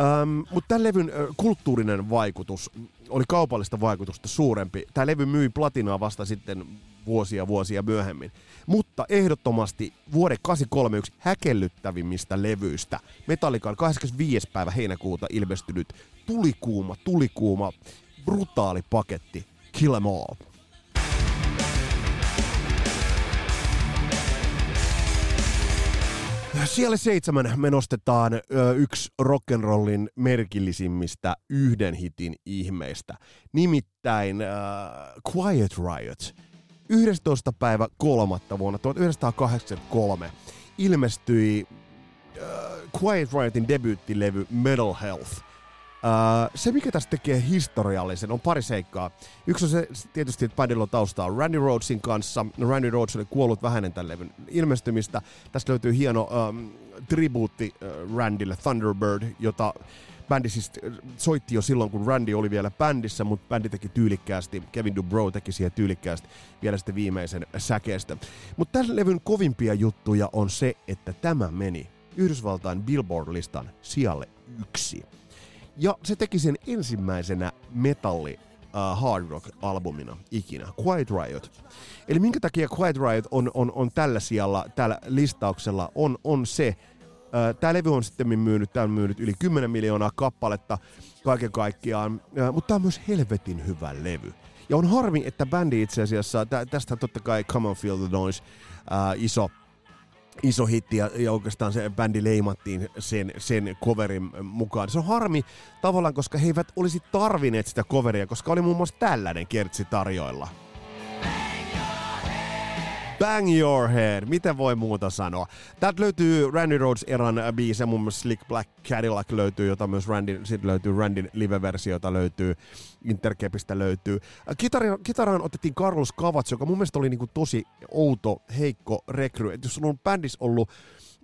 Ähm, mutta tämän levyn kulttuurinen vaikutus oli kaupallista vaikutusta suurempi. Tämä levy myi platinaa vasta sitten vuosia vuosia myöhemmin. Mutta ehdottomasti vuoden 83 yksi häkellyttävimmistä levyistä. Metallican 25. päivä heinäkuuta ilmestynyt tulikuuma, tulikuuma brutaali paketti Kill Em All. Siellä seitsemän me nostetaan ö, yksi rock'n'rollin merkillisimmistä yhden hitin ihmeistä, nimittäin ö, Quiet Riot. 11. päivä kolmatta vuonna 1983 ilmestyi uh, Quiet Riotin debyyttilevy Metal Health. Uh, se, mikä tästä tekee historiallisen, on pari seikkaa. Yksi on se tietysti, että bändillä on taustaa Randy Rhodesin kanssa. No, Randy Rhodes oli kuollut vähän tämän levyn ilmestymistä. Tästä löytyy hieno um, tribuutti uh, Randylle, Thunderbird, jota bändi siis soitti jo silloin, kun Randy oli vielä bändissä, mutta bändi teki tyylikkäästi, Kevin Dubrow teki siihen tyylikkäästi vielä sitten viimeisen säkeestä. Mutta tämän levyn kovimpia juttuja on se, että tämä meni Yhdysvaltain Billboard-listan sijalle yksi. Ja se teki sen ensimmäisenä metalli uh, hard rock-albumina ikinä, Quiet Riot. Eli minkä takia Quiet Riot on, on, on tällä sijalla, tällä listauksella, on, on se, Tämä levy on sitten myynyt, tämä on myynyt yli 10 miljoonaa kappaletta kaiken kaikkiaan, mutta tämä on myös helvetin hyvä levy. Ja on harmi, että bändi itse asiassa, tä, tästä totta kai Come on Feel the Noise, iso, iso hitti ja, ja oikeastaan se bändi leimattiin sen, sen coverin mukaan. Se on harmi tavallaan, koska he eivät olisi tarvineet sitä coveria, koska oli muun muassa tällainen kertsi tarjoilla. Bang Your Head, miten voi muuta sanoa? Täältä löytyy Randy Rhodes eran biise, muun muassa Slick Black Cadillac löytyy, jota myös Randy, sit löytyy Randin live-versio, jota löytyy, Interkepistä löytyy. Kitari, kitaraan otettiin Carlos Cavazzo, joka mun mielestä oli niinku tosi outo, heikko rekry. Et jos sulla on bändissä ollut,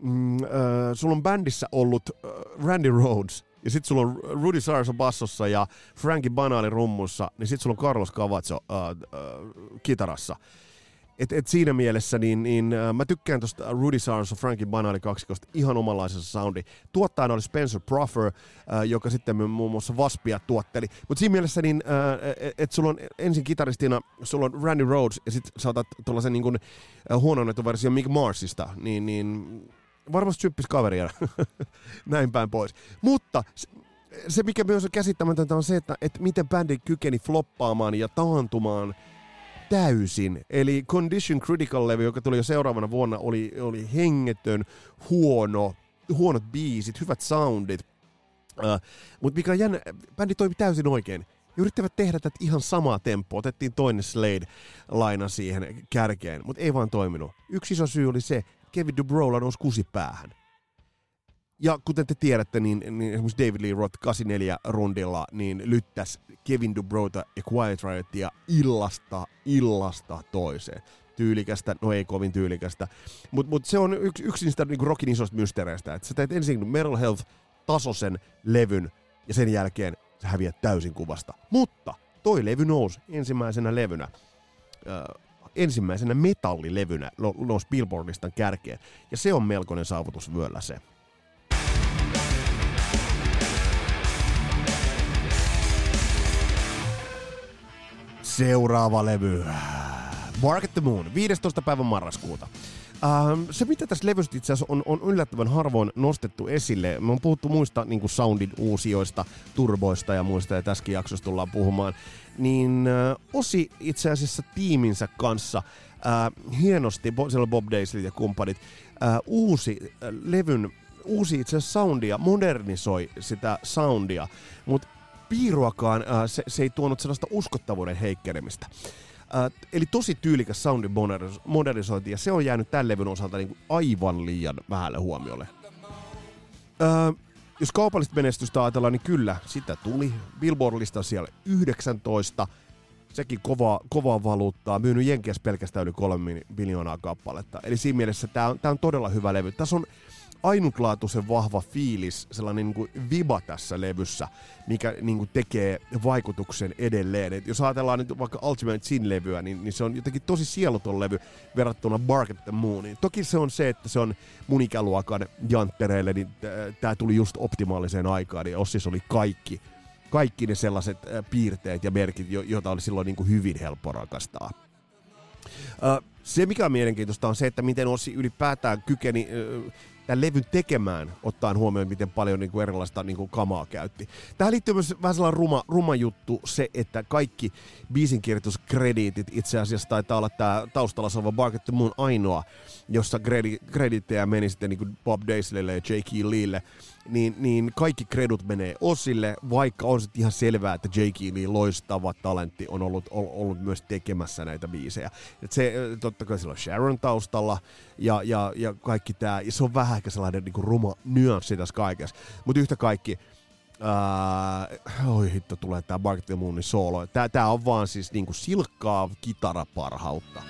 mm, äh, sulla on bändissä ollut äh, Randy Rhodes, ja sit sulla on Rudy Sarso bassossa ja Frankie Banali rummussa, niin sit sulla on Carlos Cavazzo äh, äh, kitarassa et, et siinä mielessä niin, niin äh, mä tykkään tuosta Rudy Sarnes Frankie Banali kaksikosta ihan omanlaisensa soundi. Tuottajana oli Spencer Proffer, äh, joka sitten muun muassa Vaspia tuotteli. Mutta siinä mielessä, niin, äh, että et sulla on ensin kitaristina, sulla on Randy Rhodes ja sitten saatat tuollaisen niin äh, huononnetun versio Mick Marsista, niin, niin varmasti syppis kaveria. Näin päin pois. Mutta se, mikä myös on käsittämätöntä, on se, että, että miten bändi kykeni floppaamaan ja taantumaan – täysin. Eli Condition Critical-levy, joka tuli jo seuraavana vuonna, oli, oli hengetön, huono, huonot biisit, hyvät soundit. Uh, Mutta mikä on jännä, bändi toimi täysin oikein. Yrittävät tehdä tätä ihan samaa tempoa. Otettiin toinen Slade-laina siihen kärkeen, mutta ei vaan toiminut. Yksi iso syy oli se, Kevin Dubrow nousi kusi päähän. Ja kuten te tiedätte, niin, niin esimerkiksi David Lee Roth 84 rundilla niin lyttäs Kevin Dubrota ja Quiet Riotia illasta illasta toiseen. Tyylikästä, no ei kovin tyylikästä, mutta mut se on yksi, yksi niistä niinku rockin isoista mysteereistä, että sä teet ensin Metal Health tasosen levyn ja sen jälkeen sä häviät täysin kuvasta. Mutta toi levy nousi ensimmäisenä levynä, äh, ensimmäisenä metallilevynä nousi Billboardistan kärkeen. Ja se on melkoinen saavutus vyöllä se. Seuraava levy. Bark the Moon, 15. päivä marraskuuta. Ähm, se, mitä tässä levystä itse asiassa on, on yllättävän harvoin nostettu esille, me on puhuttu muista niin kuin soundin uusioista, turboista ja muista, ja tässäkin jaksossa tullaan puhumaan, niin äh, Osi itse asiassa tiiminsä kanssa äh, hienosti, siellä Bob Daisley ja kumppanit, äh, uusi äh, levyn, uusi itse asiassa soundia, modernisoi sitä soundia, mutta piiruakaan äh, se, se ei tuonut sellaista uskottavuuden heikkenemistä. Äh, eli tosi tyylikäs soundin modernisointi, ja se on jäänyt tämän levyn osalta niin kuin aivan liian vähälle huomiolle. Äh, jos kaupallista menestystä ajatellaan, niin kyllä, sitä tuli. Billboard-lista siellä 19, sekin kovaa, kovaa valuuttaa, myynyt Jenkeissä pelkästään yli 3 miljoonaa kappaletta. Eli siinä mielessä tämä on, on todella hyvä levy. Tässä on ainutlaatuisen vahva fiilis, sellainen niin kuin viba tässä levyssä, mikä niin kuin tekee vaikutuksen edelleen. Et jos ajatellaan nyt vaikka Ultimate Sin-levyä, niin, niin se on jotenkin tosi sieluton levy verrattuna Bark at the Mooniin. Toki se on se, että se on mun ikäluokan janttereille, niin tämä tuli just optimaaliseen aikaan, ja Ossis oli kaikki kaikki ne sellaiset piirteet ja merkit, joita oli silloin niin kuin hyvin helppo rakastaa. Se, mikä on mielenkiintoista, on se, että miten Ossi ylipäätään kykeni tämän levyn tekemään, ottaen huomioon, miten paljon niin kuin erilaista niin kuin kamaa käytti. Tähän liittyy myös vähän sellainen ruma, ruma juttu se, että kaikki biisinkirjoituskrediitit itse asiassa taitaa olla tämä taustalla oleva Bark the Moon ainoa, jossa krediittejä meni sitten niin kuin Bob Daisleylle ja J.K. Leelle niin, niin kaikki kredut menee osille, vaikka on sitten ihan selvää, että J.K. Lee loistava talentti on ollut, ollut myös tekemässä näitä biisejä. Et se, totta kai sillä on Sharon taustalla ja, ja, ja kaikki tämä, se on vähän ehkä sellainen niin kuin ruma nyanssi tässä kaikessa. Mutta yhtä kaikki, Uh, oi hitto, tulee tää Bark the Moonin soolo. Tää, tää on vaan siis niinku silkkaa kitaraparhautta.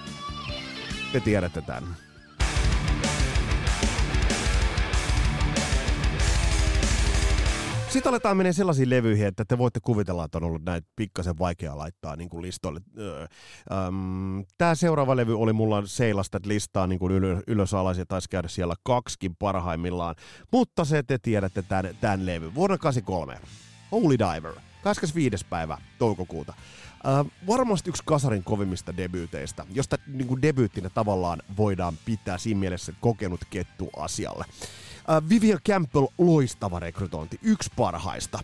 Te tiedätte tän. Sitten aletaan menee sellaisiin levyihin, että te voitte kuvitella, että on ollut näitä pikkasen vaikea laittaa niin kuin listoille. Öö, Tämä seuraava levy oli mulla seilasta listaa niin kuin ylös, ylös alas ja taisi käydä siellä kaksikin parhaimmillaan. Mutta se te tiedätte tämän, tämän levy. Vuonna 83. Holy Diver. 25. päivä toukokuuta. Uh, varmasti yksi kasarin kovimmista debyyteistä, josta niin kuin debyyttinä tavallaan voidaan pitää siinä mielessä kokenut kettu asialle. Uh, Vivian Campbell, loistava rekrytointi, yksi parhaista.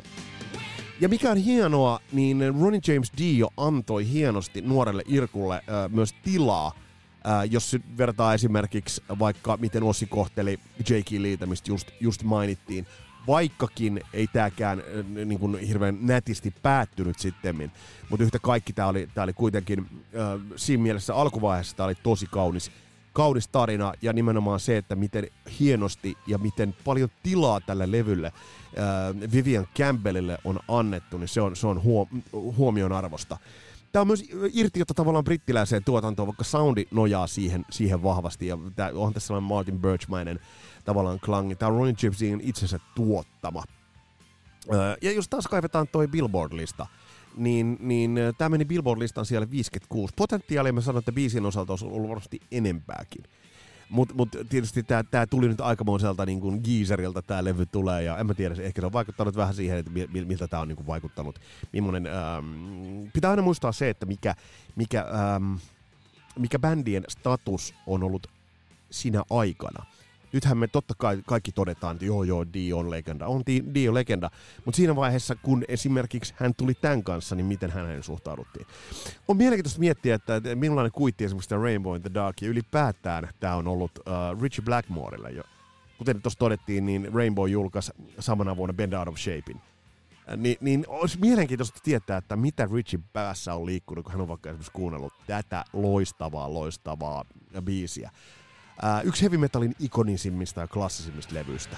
Ja mikä on hienoa, niin Ronnie James Dio antoi hienosti nuorelle Irkulle uh, myös tilaa, uh, jos vertaa esimerkiksi vaikka miten Ossi kohteli J.K. Leetä, mistä just, just mainittiin, vaikkakin ei tääkään äh, niin kuin hirveän nätisti päättynyt sittemmin, mutta yhtä kaikki tämä oli, oli kuitenkin äh, siinä mielessä alkuvaiheessa tämä oli tosi kaunis kaunis tarina ja nimenomaan se, että miten hienosti ja miten paljon tilaa tälle levylle äh, Vivian Campbellille on annettu, niin se on, se on huo, huomion arvosta. Tämä on myös irtiotto tavallaan brittiläiseen tuotantoon, vaikka soundi nojaa siihen, siihen vahvasti. Ja tämä on tässä sellainen Martin Birchmainen tavallaan klangi. Tämä on Ronnie Jamesin itsensä tuottama. Äh, ja jos taas kaivetaan toi Billboard-lista, niin, niin äh, tämä meni Billboard-listan siellä 56. Potentiaalia mä sanon, että biisin osalta olisi ollut varmasti enempääkin. Mutta mut tietysti tämä tuli nyt aikamoiselta niin kuin geezeriltä tämä levy tulee, ja en mä tiedä, ehkä se on vaikuttanut vähän siihen, että miltä tämä on niin kuin vaikuttanut. Millainen, ähm, pitää aina muistaa se, että mikä, mikä, ähm, mikä bändien status on ollut sinä aikana nythän me totta kai kaikki todetaan, että joo joo, Dio on legenda. On Dio legenda, mutta siinä vaiheessa, kun esimerkiksi hän tuli tämän kanssa, niin miten hänen suhtauduttiin. On mielenkiintoista miettiä, että millainen kuitti esimerkiksi Rainbow in the Dark, ja ylipäätään tämä on ollut uh, Richie Blackmorelle jo. Kuten tuossa todettiin, niin Rainbow julkaisi samana vuonna Bend Out of Shapein. Ni, niin olisi mielenkiintoista tietää, että mitä Richie päässä on liikkunut, kun hän on vaikka esimerkiksi kuunnellut tätä loistavaa, loistavaa biisiä. Ää, yksi heavy metalin ikonisimmista ja klassisimmista levyistä.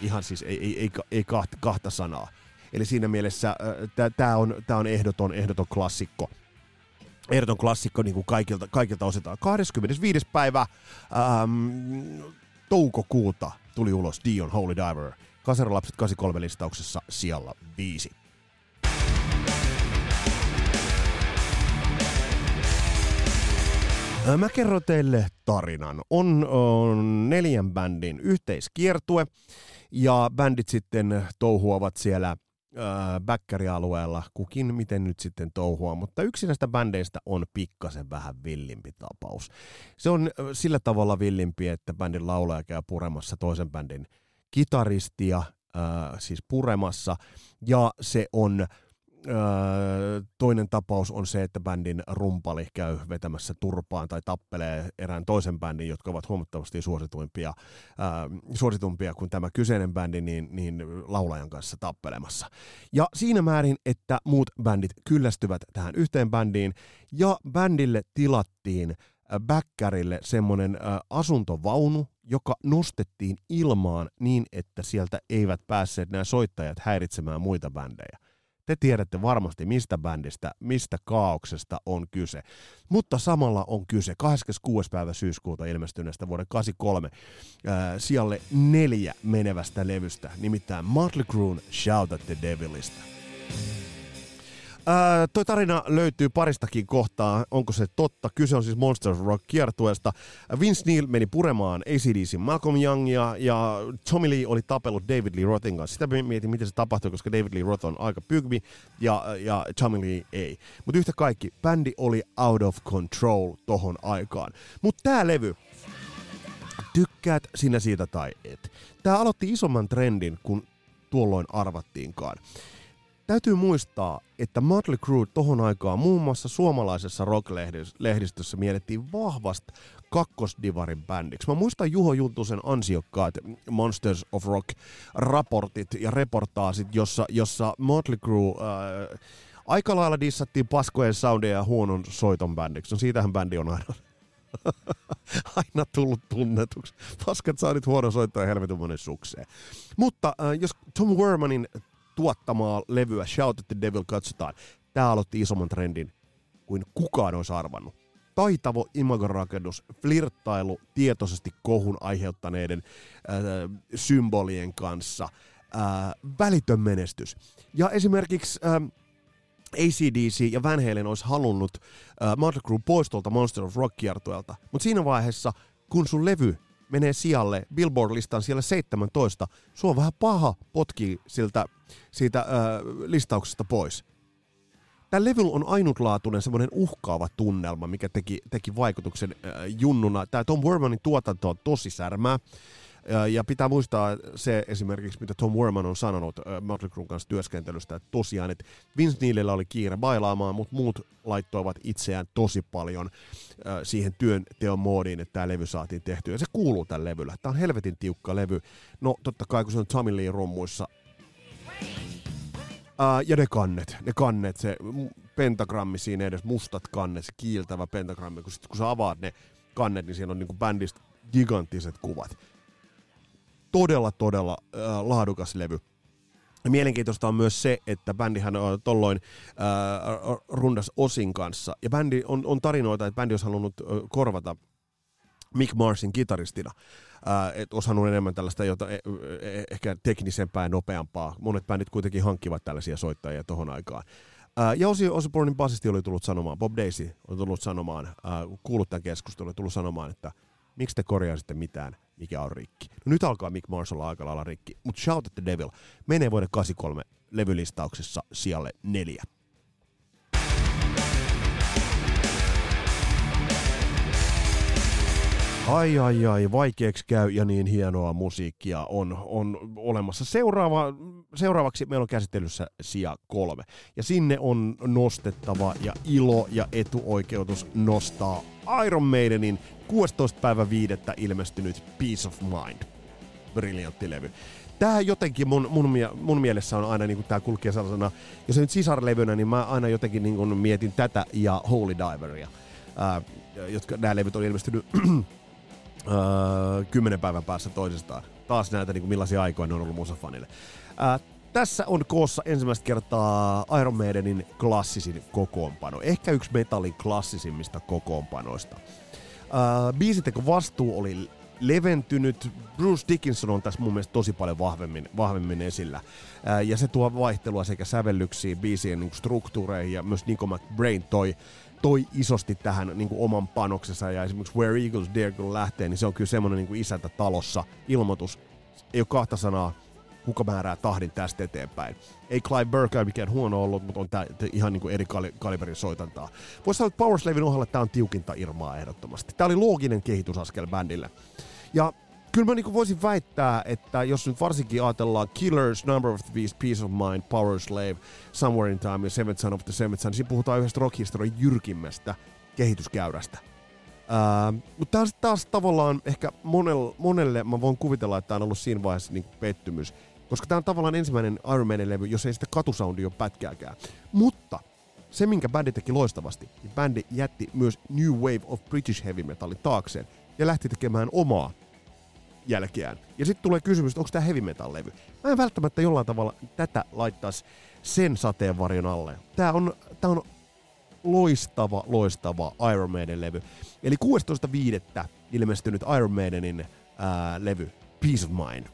Ihan siis ei, ei, ei, ei kahta, kahta sanaa. Eli siinä mielessä tämä on, tää on ehdoton, ehdoton klassikko. Ehdoton klassikko niin kuin kaikilta, kaikilta osetaan. 25. päivä ähm, toukokuuta tuli ulos Dion Holy Diver. Kasaralapset 83 listauksessa sijalla 5. Mä kerron teille tarinan. On, on neljän bändin yhteiskiertue ja bändit sitten touhuavat siellä äh, bäkkärialueella, kukin miten nyt sitten touhua, mutta yksi näistä bändeistä on pikkasen vähän villimpi tapaus. Se on sillä tavalla villimpi, että bändin laulaja käy puremassa toisen bändin kitaristia, äh, siis puremassa, ja se on Öö, toinen tapaus on se, että bändin rumpali käy vetämässä turpaan tai tappelee erään toisen bändin, jotka ovat huomattavasti suosituimpia, öö, suositumpia kuin tämä kyseinen bändi, niin, niin laulajan kanssa tappelemassa. Ja siinä määrin, että muut bändit kyllästyvät tähän yhteen bändiin, ja bändille tilattiin bäkkärille semmoinen asuntovaunu, joka nostettiin ilmaan niin, että sieltä eivät päässeet nämä soittajat häiritsemään muita bändejä. Te tiedätte varmasti, mistä bändistä, mistä kaauksesta on kyse. Mutta samalla on kyse 26. päivä syyskuuta ilmestyneestä vuoden 83 äh, sijalle neljä menevästä levystä, nimittäin Motley Crue Shout at the Devilista. Toi tarina löytyy paristakin kohtaa, onko se totta. Kyse on siis Monsters Rock kiertueesta. Vince Neil meni puremaan ACDC Malcolm Youngia ja Tommy Lee oli tapellut David Lee Rothin kanssa. Sitä mietin, miten se tapahtui, koska David Lee Roth on aika pygmi ja, ja Tommy Lee ei. Mutta yhtä kaikki, bändi oli out of control tohon aikaan. Mutta tää levy, Tykkäät sinä siitä tai et. Tämä aloitti isomman trendin, kun tuolloin arvattiinkaan. Täytyy muistaa, että Motley Crue tohon aikaan muun muassa suomalaisessa rock-lehdistössä miellettiin vahvasti kakkosdivarin bändiksi. Mä muistan Juho Juntusen ansiokkaat Monsters of Rock-raportit ja reportaasit, jossa, jossa Motley Crue äh, aika lailla dissattiin paskojen soundia ja huonon soiton bändiksi. No siitähän bändi on aina aina tullut tunnetuksi. Paskat nyt huono soitto ja helvetin monen sukseen. Mutta äh, jos Tom Wermanin tuottamaa levyä Shout at the Devil katsotaan, tämä aloitti isomman trendin kuin kukaan olisi arvannut. Taitavo imagorakennus, flirttailu tietoisesti kohun aiheuttaneiden äh, symbolien kanssa, äh, välitön menestys. Ja esimerkiksi äh, ACDC ja Van Halen olisi halunnut äh, Motley Crue pois tuolta Monster of Rock-kiertueelta, mutta siinä vaiheessa, kun sun levy menee sijalle Billboard-listan siellä 17, sua on vähän paha potki siltä, siitä äh, listauksesta pois. Tämä level on ainutlaatuinen semmoinen uhkaava tunnelma, mikä teki, teki vaikutuksen äh, junnuna. Tämä Tom Wermanin tuotanto on tosi särmää. Ja pitää muistaa se esimerkiksi, mitä Tom Werman on sanonut Motley Crue kanssa työskentelystä, että tosiaan, että Vince Neilillä oli kiire bailaamaan, mutta muut laittoivat itseään tosi paljon siihen työnteon moodiin, että tämä levy saatiin tehtyä. Ja se kuuluu tällä levyllä. Tämä on helvetin tiukka levy. No totta kai, kun se on Tommy Lee rummuissa, ja ne kannet, ne kannet, se pentagrammi siinä edes, mustat kannet, se kiiltävä pentagrammi, kun, sit, kun sä avaat ne kannet, niin siellä on niinku bändistä giganttiset kuvat todella, todella äh, laadukas levy. Mielenkiintoista on myös se, että bändihän on tolloin äh, rundas Osin kanssa. Ja bändi on, on tarinoita, että bändi olisi halunnut äh, korvata Mick Marsin kitaristina. Äh, että olisi halunnut enemmän tällaista jota, eh, eh, ehkä teknisempää ja nopeampaa. Monet bändit kuitenkin hankkivat tällaisia soittajia tohon aikaan. Äh, ja Ozzy Osbournein basisti oli tullut sanomaan, Bob Daisy oli tullut sanomaan, äh, kuullut tämän keskustelun, oli tullut sanomaan, että miksi te korjaisitte mitään, mikä on rikki. No nyt alkaa Mick Marshall aika lailla rikki, mutta Shout at the Devil menee vuoden 83 levylistauksessa sijalle neljä. Ai ai ai, vaikeaksi käy ja niin hienoa musiikkia on, on olemassa. Seuraava, seuraavaksi meillä on käsittelyssä sija kolme. Ja sinne on nostettava ja ilo ja etuoikeutus nostaa Iron Maidenin 16. päivä viidettä ilmestynyt Peace of Mind. Briljantti levy. Tää jotenkin mun, mun, mun mielessä on aina, niin kuin tää kulkee sellaisena, jos nyt sisarlevynä, niin mä aina jotenkin niin kuin mietin tätä ja Holy Diveria, ää, jotka nämä levyt on ilmestynyt kymmenen päivän päässä toisestaan. Taas näitä, niin kuin millaisia aikoja ne on ollut musafanille. Ää, tässä on koossa ensimmäistä kertaa Iron Maidenin klassisin kokoonpano. Ehkä yksi metallin klassisimmista kokoonpanoista. Uh, biisiteko vastuu oli leventynyt. Bruce Dickinson on tässä mun mielestä tosi paljon vahvemmin, vahvemmin esillä. Ää, ja se tuo vaihtelua sekä sävellyksiin, biisien niin struktuureihin ja myös Nico McBrain toi, toi isosti tähän niin kuin oman panoksensa. Ja esimerkiksi Where Eagles Dare kun lähtee, niin se on kyllä semmoinen niin kuin isäntä talossa ilmoitus. Ei ole kahta sanaa, kuka määrää tahdin tästä eteenpäin. Ei Clive Burke mikään huono ollut, mutta on tää ihan niinku eri kali, kaliberin soitantaa. Voisi sanoa, että Powerslevin ohella tämä on tiukinta Irmaa ehdottomasti. Tämä oli looginen kehitysaskel bändille. Ja kyllä mä niinku voisin väittää, että jos nyt varsinkin ajatellaan Killers, Number of the Beast, Peace of Mind, Power Slave, Somewhere in Time ja Seventh Son of the Seventh Son, niin siinä puhutaan yhdestä rockhistorian jyrkimmästä kehityskäyrästä. Uh, mutta on taas tavallaan ehkä monelle, monelle, mä voin kuvitella, että tämä on ollut siinä vaiheessa niin pettymys, koska tämä on tavallaan ensimmäinen Iron Maiden levy, jos ei sitä katusoundi ole pätkääkään. Mutta se, minkä bändi teki loistavasti, niin bändi jätti myös New Wave of British Heavy Metalin taakseen ja lähti tekemään omaa jälkeään. Ja sitten tulee kysymys, että onko tämä heavy metal levy. Mä en välttämättä jollain tavalla tätä laittaisi sen sateenvarjon alle. Tämä on, tää on loistava, loistava Iron Maiden levy. Eli 16.5. ilmestynyt Iron Maidenin ää, levy Peace of Mind.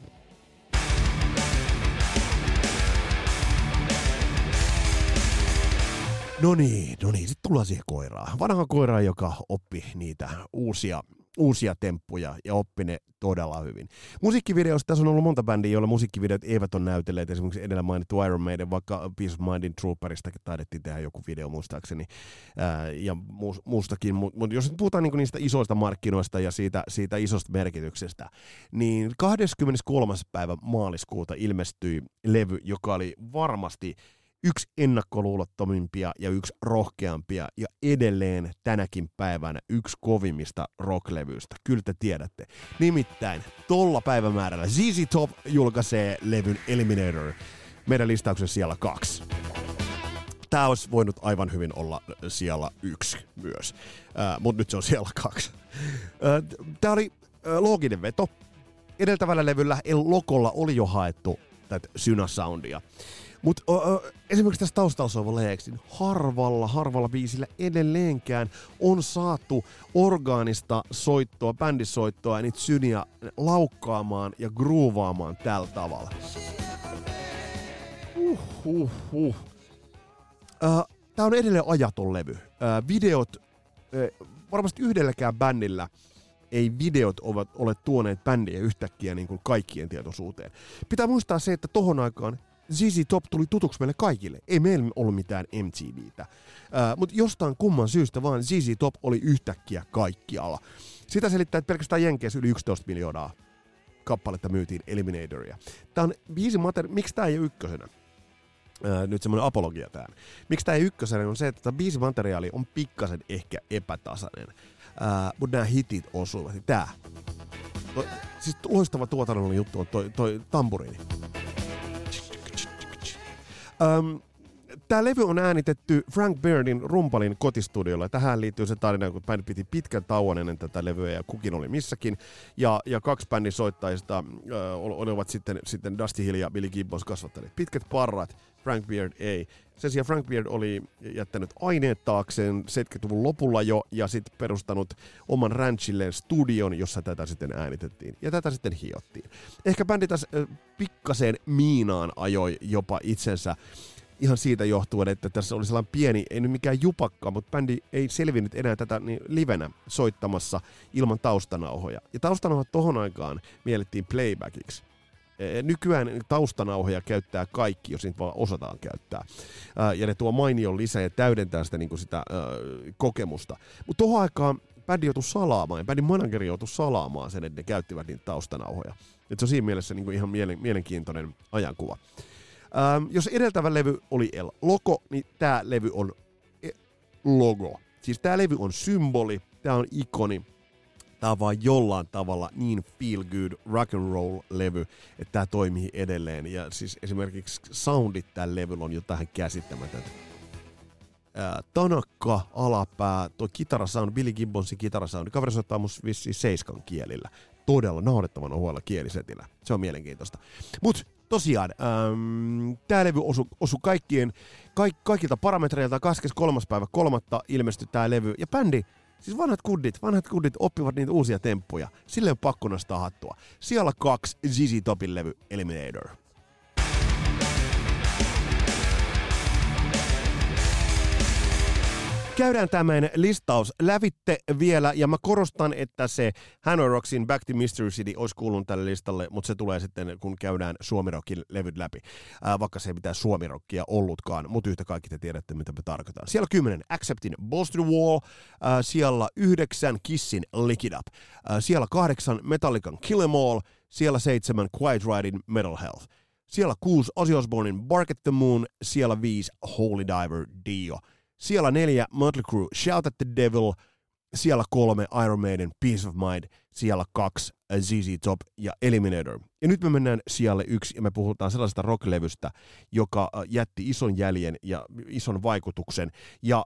No niin, no niin, sitten tullaan siihen koiraan. Vanha koira, joka oppi niitä uusia uusia temppuja ja oppi ne todella hyvin. Musiikkivideoista tässä on ollut monta bändiä, joilla musiikkivideot eivät ole näytelleet. Esimerkiksi edellä mainittu Iron Maiden, vaikka Peace of Mindin Trooperistakin taidettiin tehdä joku video muistaakseni ää, ja mu- muustakin. Mutta mut jos nyt puhutaan niinku niistä isoista markkinoista ja siitä, siitä isosta merkityksestä, niin 23. päivä maaliskuuta ilmestyi levy, joka oli varmasti yksi ennakkoluulottomimpia ja yksi rohkeampia ja edelleen tänäkin päivänä yksi kovimmista rocklevyistä. Kyllä te tiedätte. Nimittäin tolla päivämäärällä ZZ Top julkaisee levyn Eliminator meidän listauksen siellä kaksi. Tämä olisi voinut aivan hyvin olla siellä yksi myös, äh, mutta nyt se on siellä kaksi. Äh, Tämä oli äh, looginen veto. Edeltävällä levyllä El Lokolla oli jo haettu tätä Syna-soundia. Mutta esimerkiksi tässä taustalla soiva niin harvalla, harvalla biisillä edelleenkään on saatu orgaanista soittoa, bändisoittoa ja niitä syniä laukkaamaan ja groovaamaan tällä tavalla. Uh. Uh, Tämä on edelleen ajaton levy. Uh, videot, uh, varmasti yhdelläkään bändillä ei videot ovat, ole tuoneet bändiä yhtäkkiä niin kuin kaikkien tietoisuuteen. Pitää muistaa se, että tohon aikaan ZZ Top tuli tutuksi meille kaikille. Ei meillä ollut mitään MTVtä. Mutta jostain kumman syystä vaan ZZ Top oli yhtäkkiä kaikkialla. Sitä selittää, että pelkästään Jenkeissä yli 11 miljoonaa kappaletta myytiin Eliminatoria. Tämä on biisi materi- Miksi tämä ei ole ykkösenä? Öö, nyt semmoinen apologia tähän. Miksi tämä ei ykkösenä on se, että tämä biisimateriaali on pikkasen ehkä epätasainen. Öö, mutta nämä hitit osuivat. Tää. No, siis loistava tuotannollinen juttu on toi, toi tamburiini. Öm, Tämä levy on äänitetty Frank Beardin rumpalin kotistudiolla. Tähän liittyy se tarina, kun bändi piti pitkän tauon ennen tätä levyä ja kukin oli missäkin. Ja, ja kaksi bändin soittajista ö, olivat sitten, sitten Dusty Hill ja Billy Gibbons kasvattaneet. Pitkät parrat, Frank Beard ei. Sen sijaan Frank Beard oli jättänyt aineet taakseen 70-luvun lopulla jo ja sitten perustanut oman ranchilleen studion, jossa tätä sitten äänitettiin. Ja tätä sitten hiottiin. Ehkä bändi tässä äh, pikkaseen miinaan ajoi jopa itsensä ihan siitä johtuen, että tässä oli sellainen pieni, ei nyt mikään jupakka, mutta bändi ei selvinnyt enää tätä niin livenä soittamassa ilman taustanauhoja. Ja taustanauhat tohon aikaan miellettiin playbackiksi. E, Nykyään taustanauhoja käyttää kaikki, jos niitä vaan osataan käyttää. Ää, Ja ne tuo mainion lisää ja täydentää sitä, niin kuin sitä kokemusta. Mutta tuohon aikaan bändi joutui salaamaan, ja bändin manageri joutui salaamaan sen, että ne käyttivät niitä taustanauhoja. Et se on siinä mielessä niin kuin ihan mielen, mielenkiintoinen ajankuva. Ähm, jos edeltävä levy oli El Logo, niin tämä levy on e- logo. Siis tämä levy on symboli, tämä on ikoni, tämä on vaan jollain tavalla niin feel good rock and roll levy, että tämä toimii edelleen. Ja siis esimerkiksi soundit tällä levyllä on jotain käsittämätöntä. Ää, tanakka, alapää, tuo kitarasound, Billy Gibbonsin kitarasound, kaveri soittaa mun vissiin seiskan kielillä. Todella naurettavan ohuella kielisetillä. Se on mielenkiintoista. Mut tosiaan, ähm, tämä levy osui osu kaikkien, kaik, kaikilta parametreilta 23. päivä kolmatta ilmestyi tämä levy. Ja bändi, siis vanhat kuddit, vanhat kuddit oppivat niitä uusia temppuja. Sille on pakko nostaa hattua. Siellä kaksi ZZ Topin levy Eliminator. Käydään tämän listaus. Lävitte vielä, ja mä korostan, että se Hanoi Rocksin Back to Mystery City olisi kuulunut tälle listalle, mutta se tulee sitten, kun käydään Suomi Rockin levyt läpi, äh, vaikka se ei mitään Suomi Rockia ollutkaan, mutta yhtä kaikki te tiedätte, mitä me tarkoitan. Siellä kymmenen Acceptin the Wall, äh, siellä yhdeksän Kissin Lick It Up, äh, siellä kahdeksan Metallican Kill Em All, siellä seitsemän Quiet Riding Metal Health, siellä kuusi Ozzy Osbournein Bark at the Moon, siellä viisi Holy Diver Dio, siellä neljä Mötley Crue Shout at the Devil, siellä kolme Iron Maiden Peace of Mind, siellä kaksi ZZ Top ja Eliminator. Ja nyt me mennään sijalle yksi ja me puhutaan sellaisesta rocklevystä, joka jätti ison jäljen ja ison vaikutuksen ja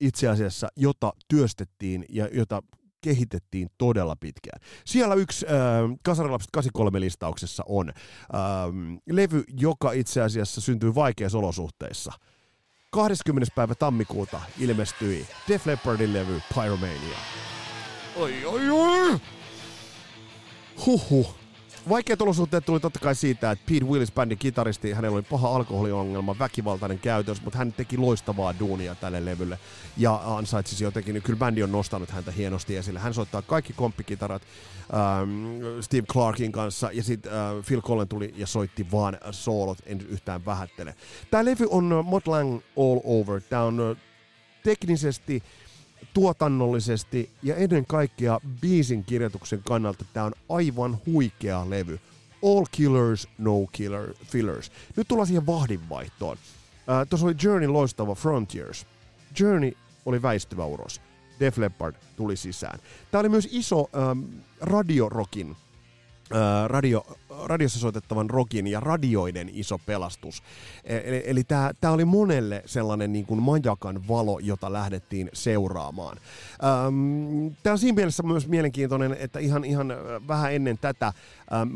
itse asiassa jota työstettiin ja jota kehitettiin todella pitkään. Siellä yksi äh, Kasarilapset 83 listauksessa on äh, levy, joka itse asiassa syntyi vaikeissa olosuhteissa – 20. päivä tammikuuta ilmestyi Def Leppardin levy Pyromania. Oi, oi, oi! Huhhuh. Vaikeat olosuhteet tuli totta kai siitä, että Pete Willis, bändin kitaristi, hänellä oli paha alkoholiongelma, väkivaltainen käytös, mutta hän teki loistavaa duunia tälle levylle ja ansaitsisi jotenkin, niin kyllä bändi on nostanut häntä hienosti esille. Hän soittaa kaikki komppikitarat ähm, Steve Clarkin kanssa ja sitten äh, Phil Collen tuli ja soitti vaan soolot, en yhtään vähättele. Tämä levy on Mott Lang all over. Tämä on äh, teknisesti tuotannollisesti ja ennen kaikkea biisin kirjoituksen kannalta tämä on aivan huikea levy. All killers, no killer, fillers. Nyt tullaan siihen vahdinvaihtoon. Äh, Tuossa oli Journey loistava Frontiers. Journey oli väistyvä uros. Def Leppard tuli sisään. Tämä oli myös iso ähm, radiorokin radio, radiossa soitettavan rokin ja radioiden iso pelastus. E, eli, eli tämä oli monelle sellainen niin kuin majakan valo, jota lähdettiin seuraamaan. Tämä on siinä mielessä myös mielenkiintoinen, että ihan, ihan vähän ennen tätä äm,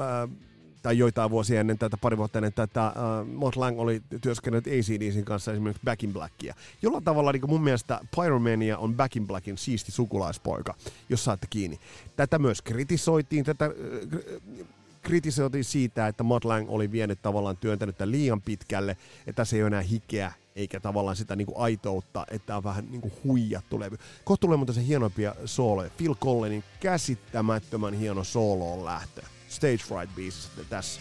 tai joitain vuosia ennen tätä, pari vuotta ennen tätä, uh, Mott Lang oli työskennellyt ACDCin kanssa esimerkiksi Back in Blackia. Jollain tavalla niin mun mielestä Pyromania on Back in Blackin siisti sukulaispoika, jos saatte kiinni. Tätä myös kritisoitiin, tätä uh, kritisoitiin siitä, että Mott Lang oli vienyt tavallaan työntänyt tämän liian pitkälle, että tässä ei ole enää hikeä eikä tavallaan sitä niinku aitoutta, että on vähän niinku huijattu levy. Kohta tulee muuten se hienompia sooloja. Phil Collenin käsittämättömän hieno sooloon lähtö. Stage Fright biisissä tässä.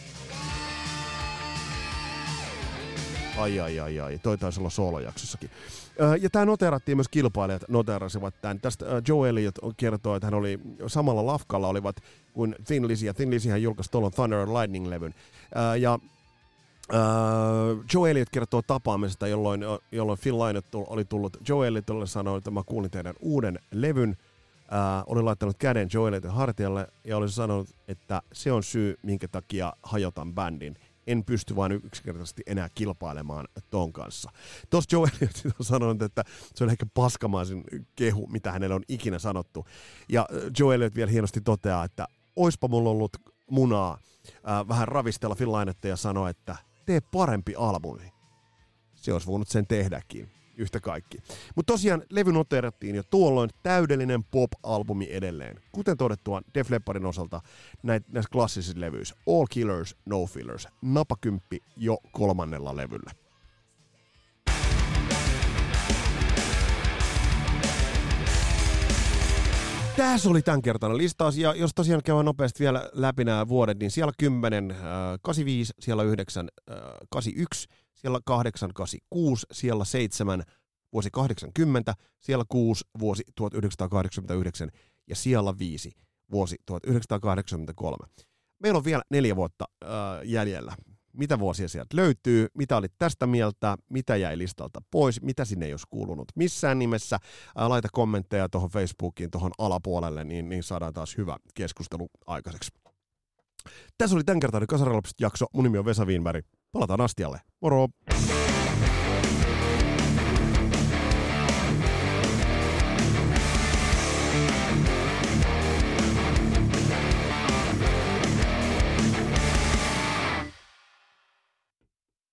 Ai ai ai ai, toi taisi olla soolojaksossakin. Ja tämä noterattiin myös kilpailijat, noterasivat tämän. Tästä Joe Elliot kertoo, että hän oli samalla lafkalla olivat kuin Thin Lizzy, ja Thin Lizzy julkaisi tuolloin Thunder and Lightning-levyn. Ja Uh, Joe Elliot kertoo tapaamisesta, jolloin, jolloin Phil Lynott oli tullut Joe Elliottille sanoi, että mä kuulin teidän uuden levyn, äh, oli laittanut käden Joelille hartialle ja oli sanonut, että se on syy, minkä takia hajotan bändin. En pysty vain yksinkertaisesti enää kilpailemaan ton kanssa. Tuossa Joel on sanonut, että se on ehkä paskamaisin kehu, mitä hänelle on ikinä sanottu. Ja äh, Joel vielä hienosti toteaa, että oispa mulla ollut munaa äh, vähän ravistella Phil ja sanoa, että tee parempi albumi. Se olisi voinut sen tehdäkin yhtä kaikki. Mutta tosiaan levy noteerattiin jo tuolloin täydellinen pop-albumi edelleen. Kuten todettua Def Leppardin osalta näitä, näissä klassisissa levyissä All Killers, No Fillers, napakymppi jo kolmannella levyllä. Tässä oli tämän kertainen listaus, ja jos tosiaan käydään nopeasti vielä läpi nämä vuodet, niin siellä 10, äh, 85, siellä 9, äh, 81, siellä 8, 86, siellä 7, vuosi 80, siellä 6, vuosi 1989 ja siellä 5, vuosi 1983. Meillä on vielä neljä vuotta äh, jäljellä. Mitä vuosia sieltä löytyy, mitä olit tästä mieltä, mitä jäi listalta pois, mitä sinne ei olisi kuulunut missään nimessä. Äh, laita kommentteja tuohon Facebookiin, tuohon alapuolelle, niin, niin saadaan taas hyvä keskustelu aikaiseksi. Tässä oli tämänkertainen Kasarilapset jakso. Mun nimi on Vesa Wienberg. Palataan astialle. Moro!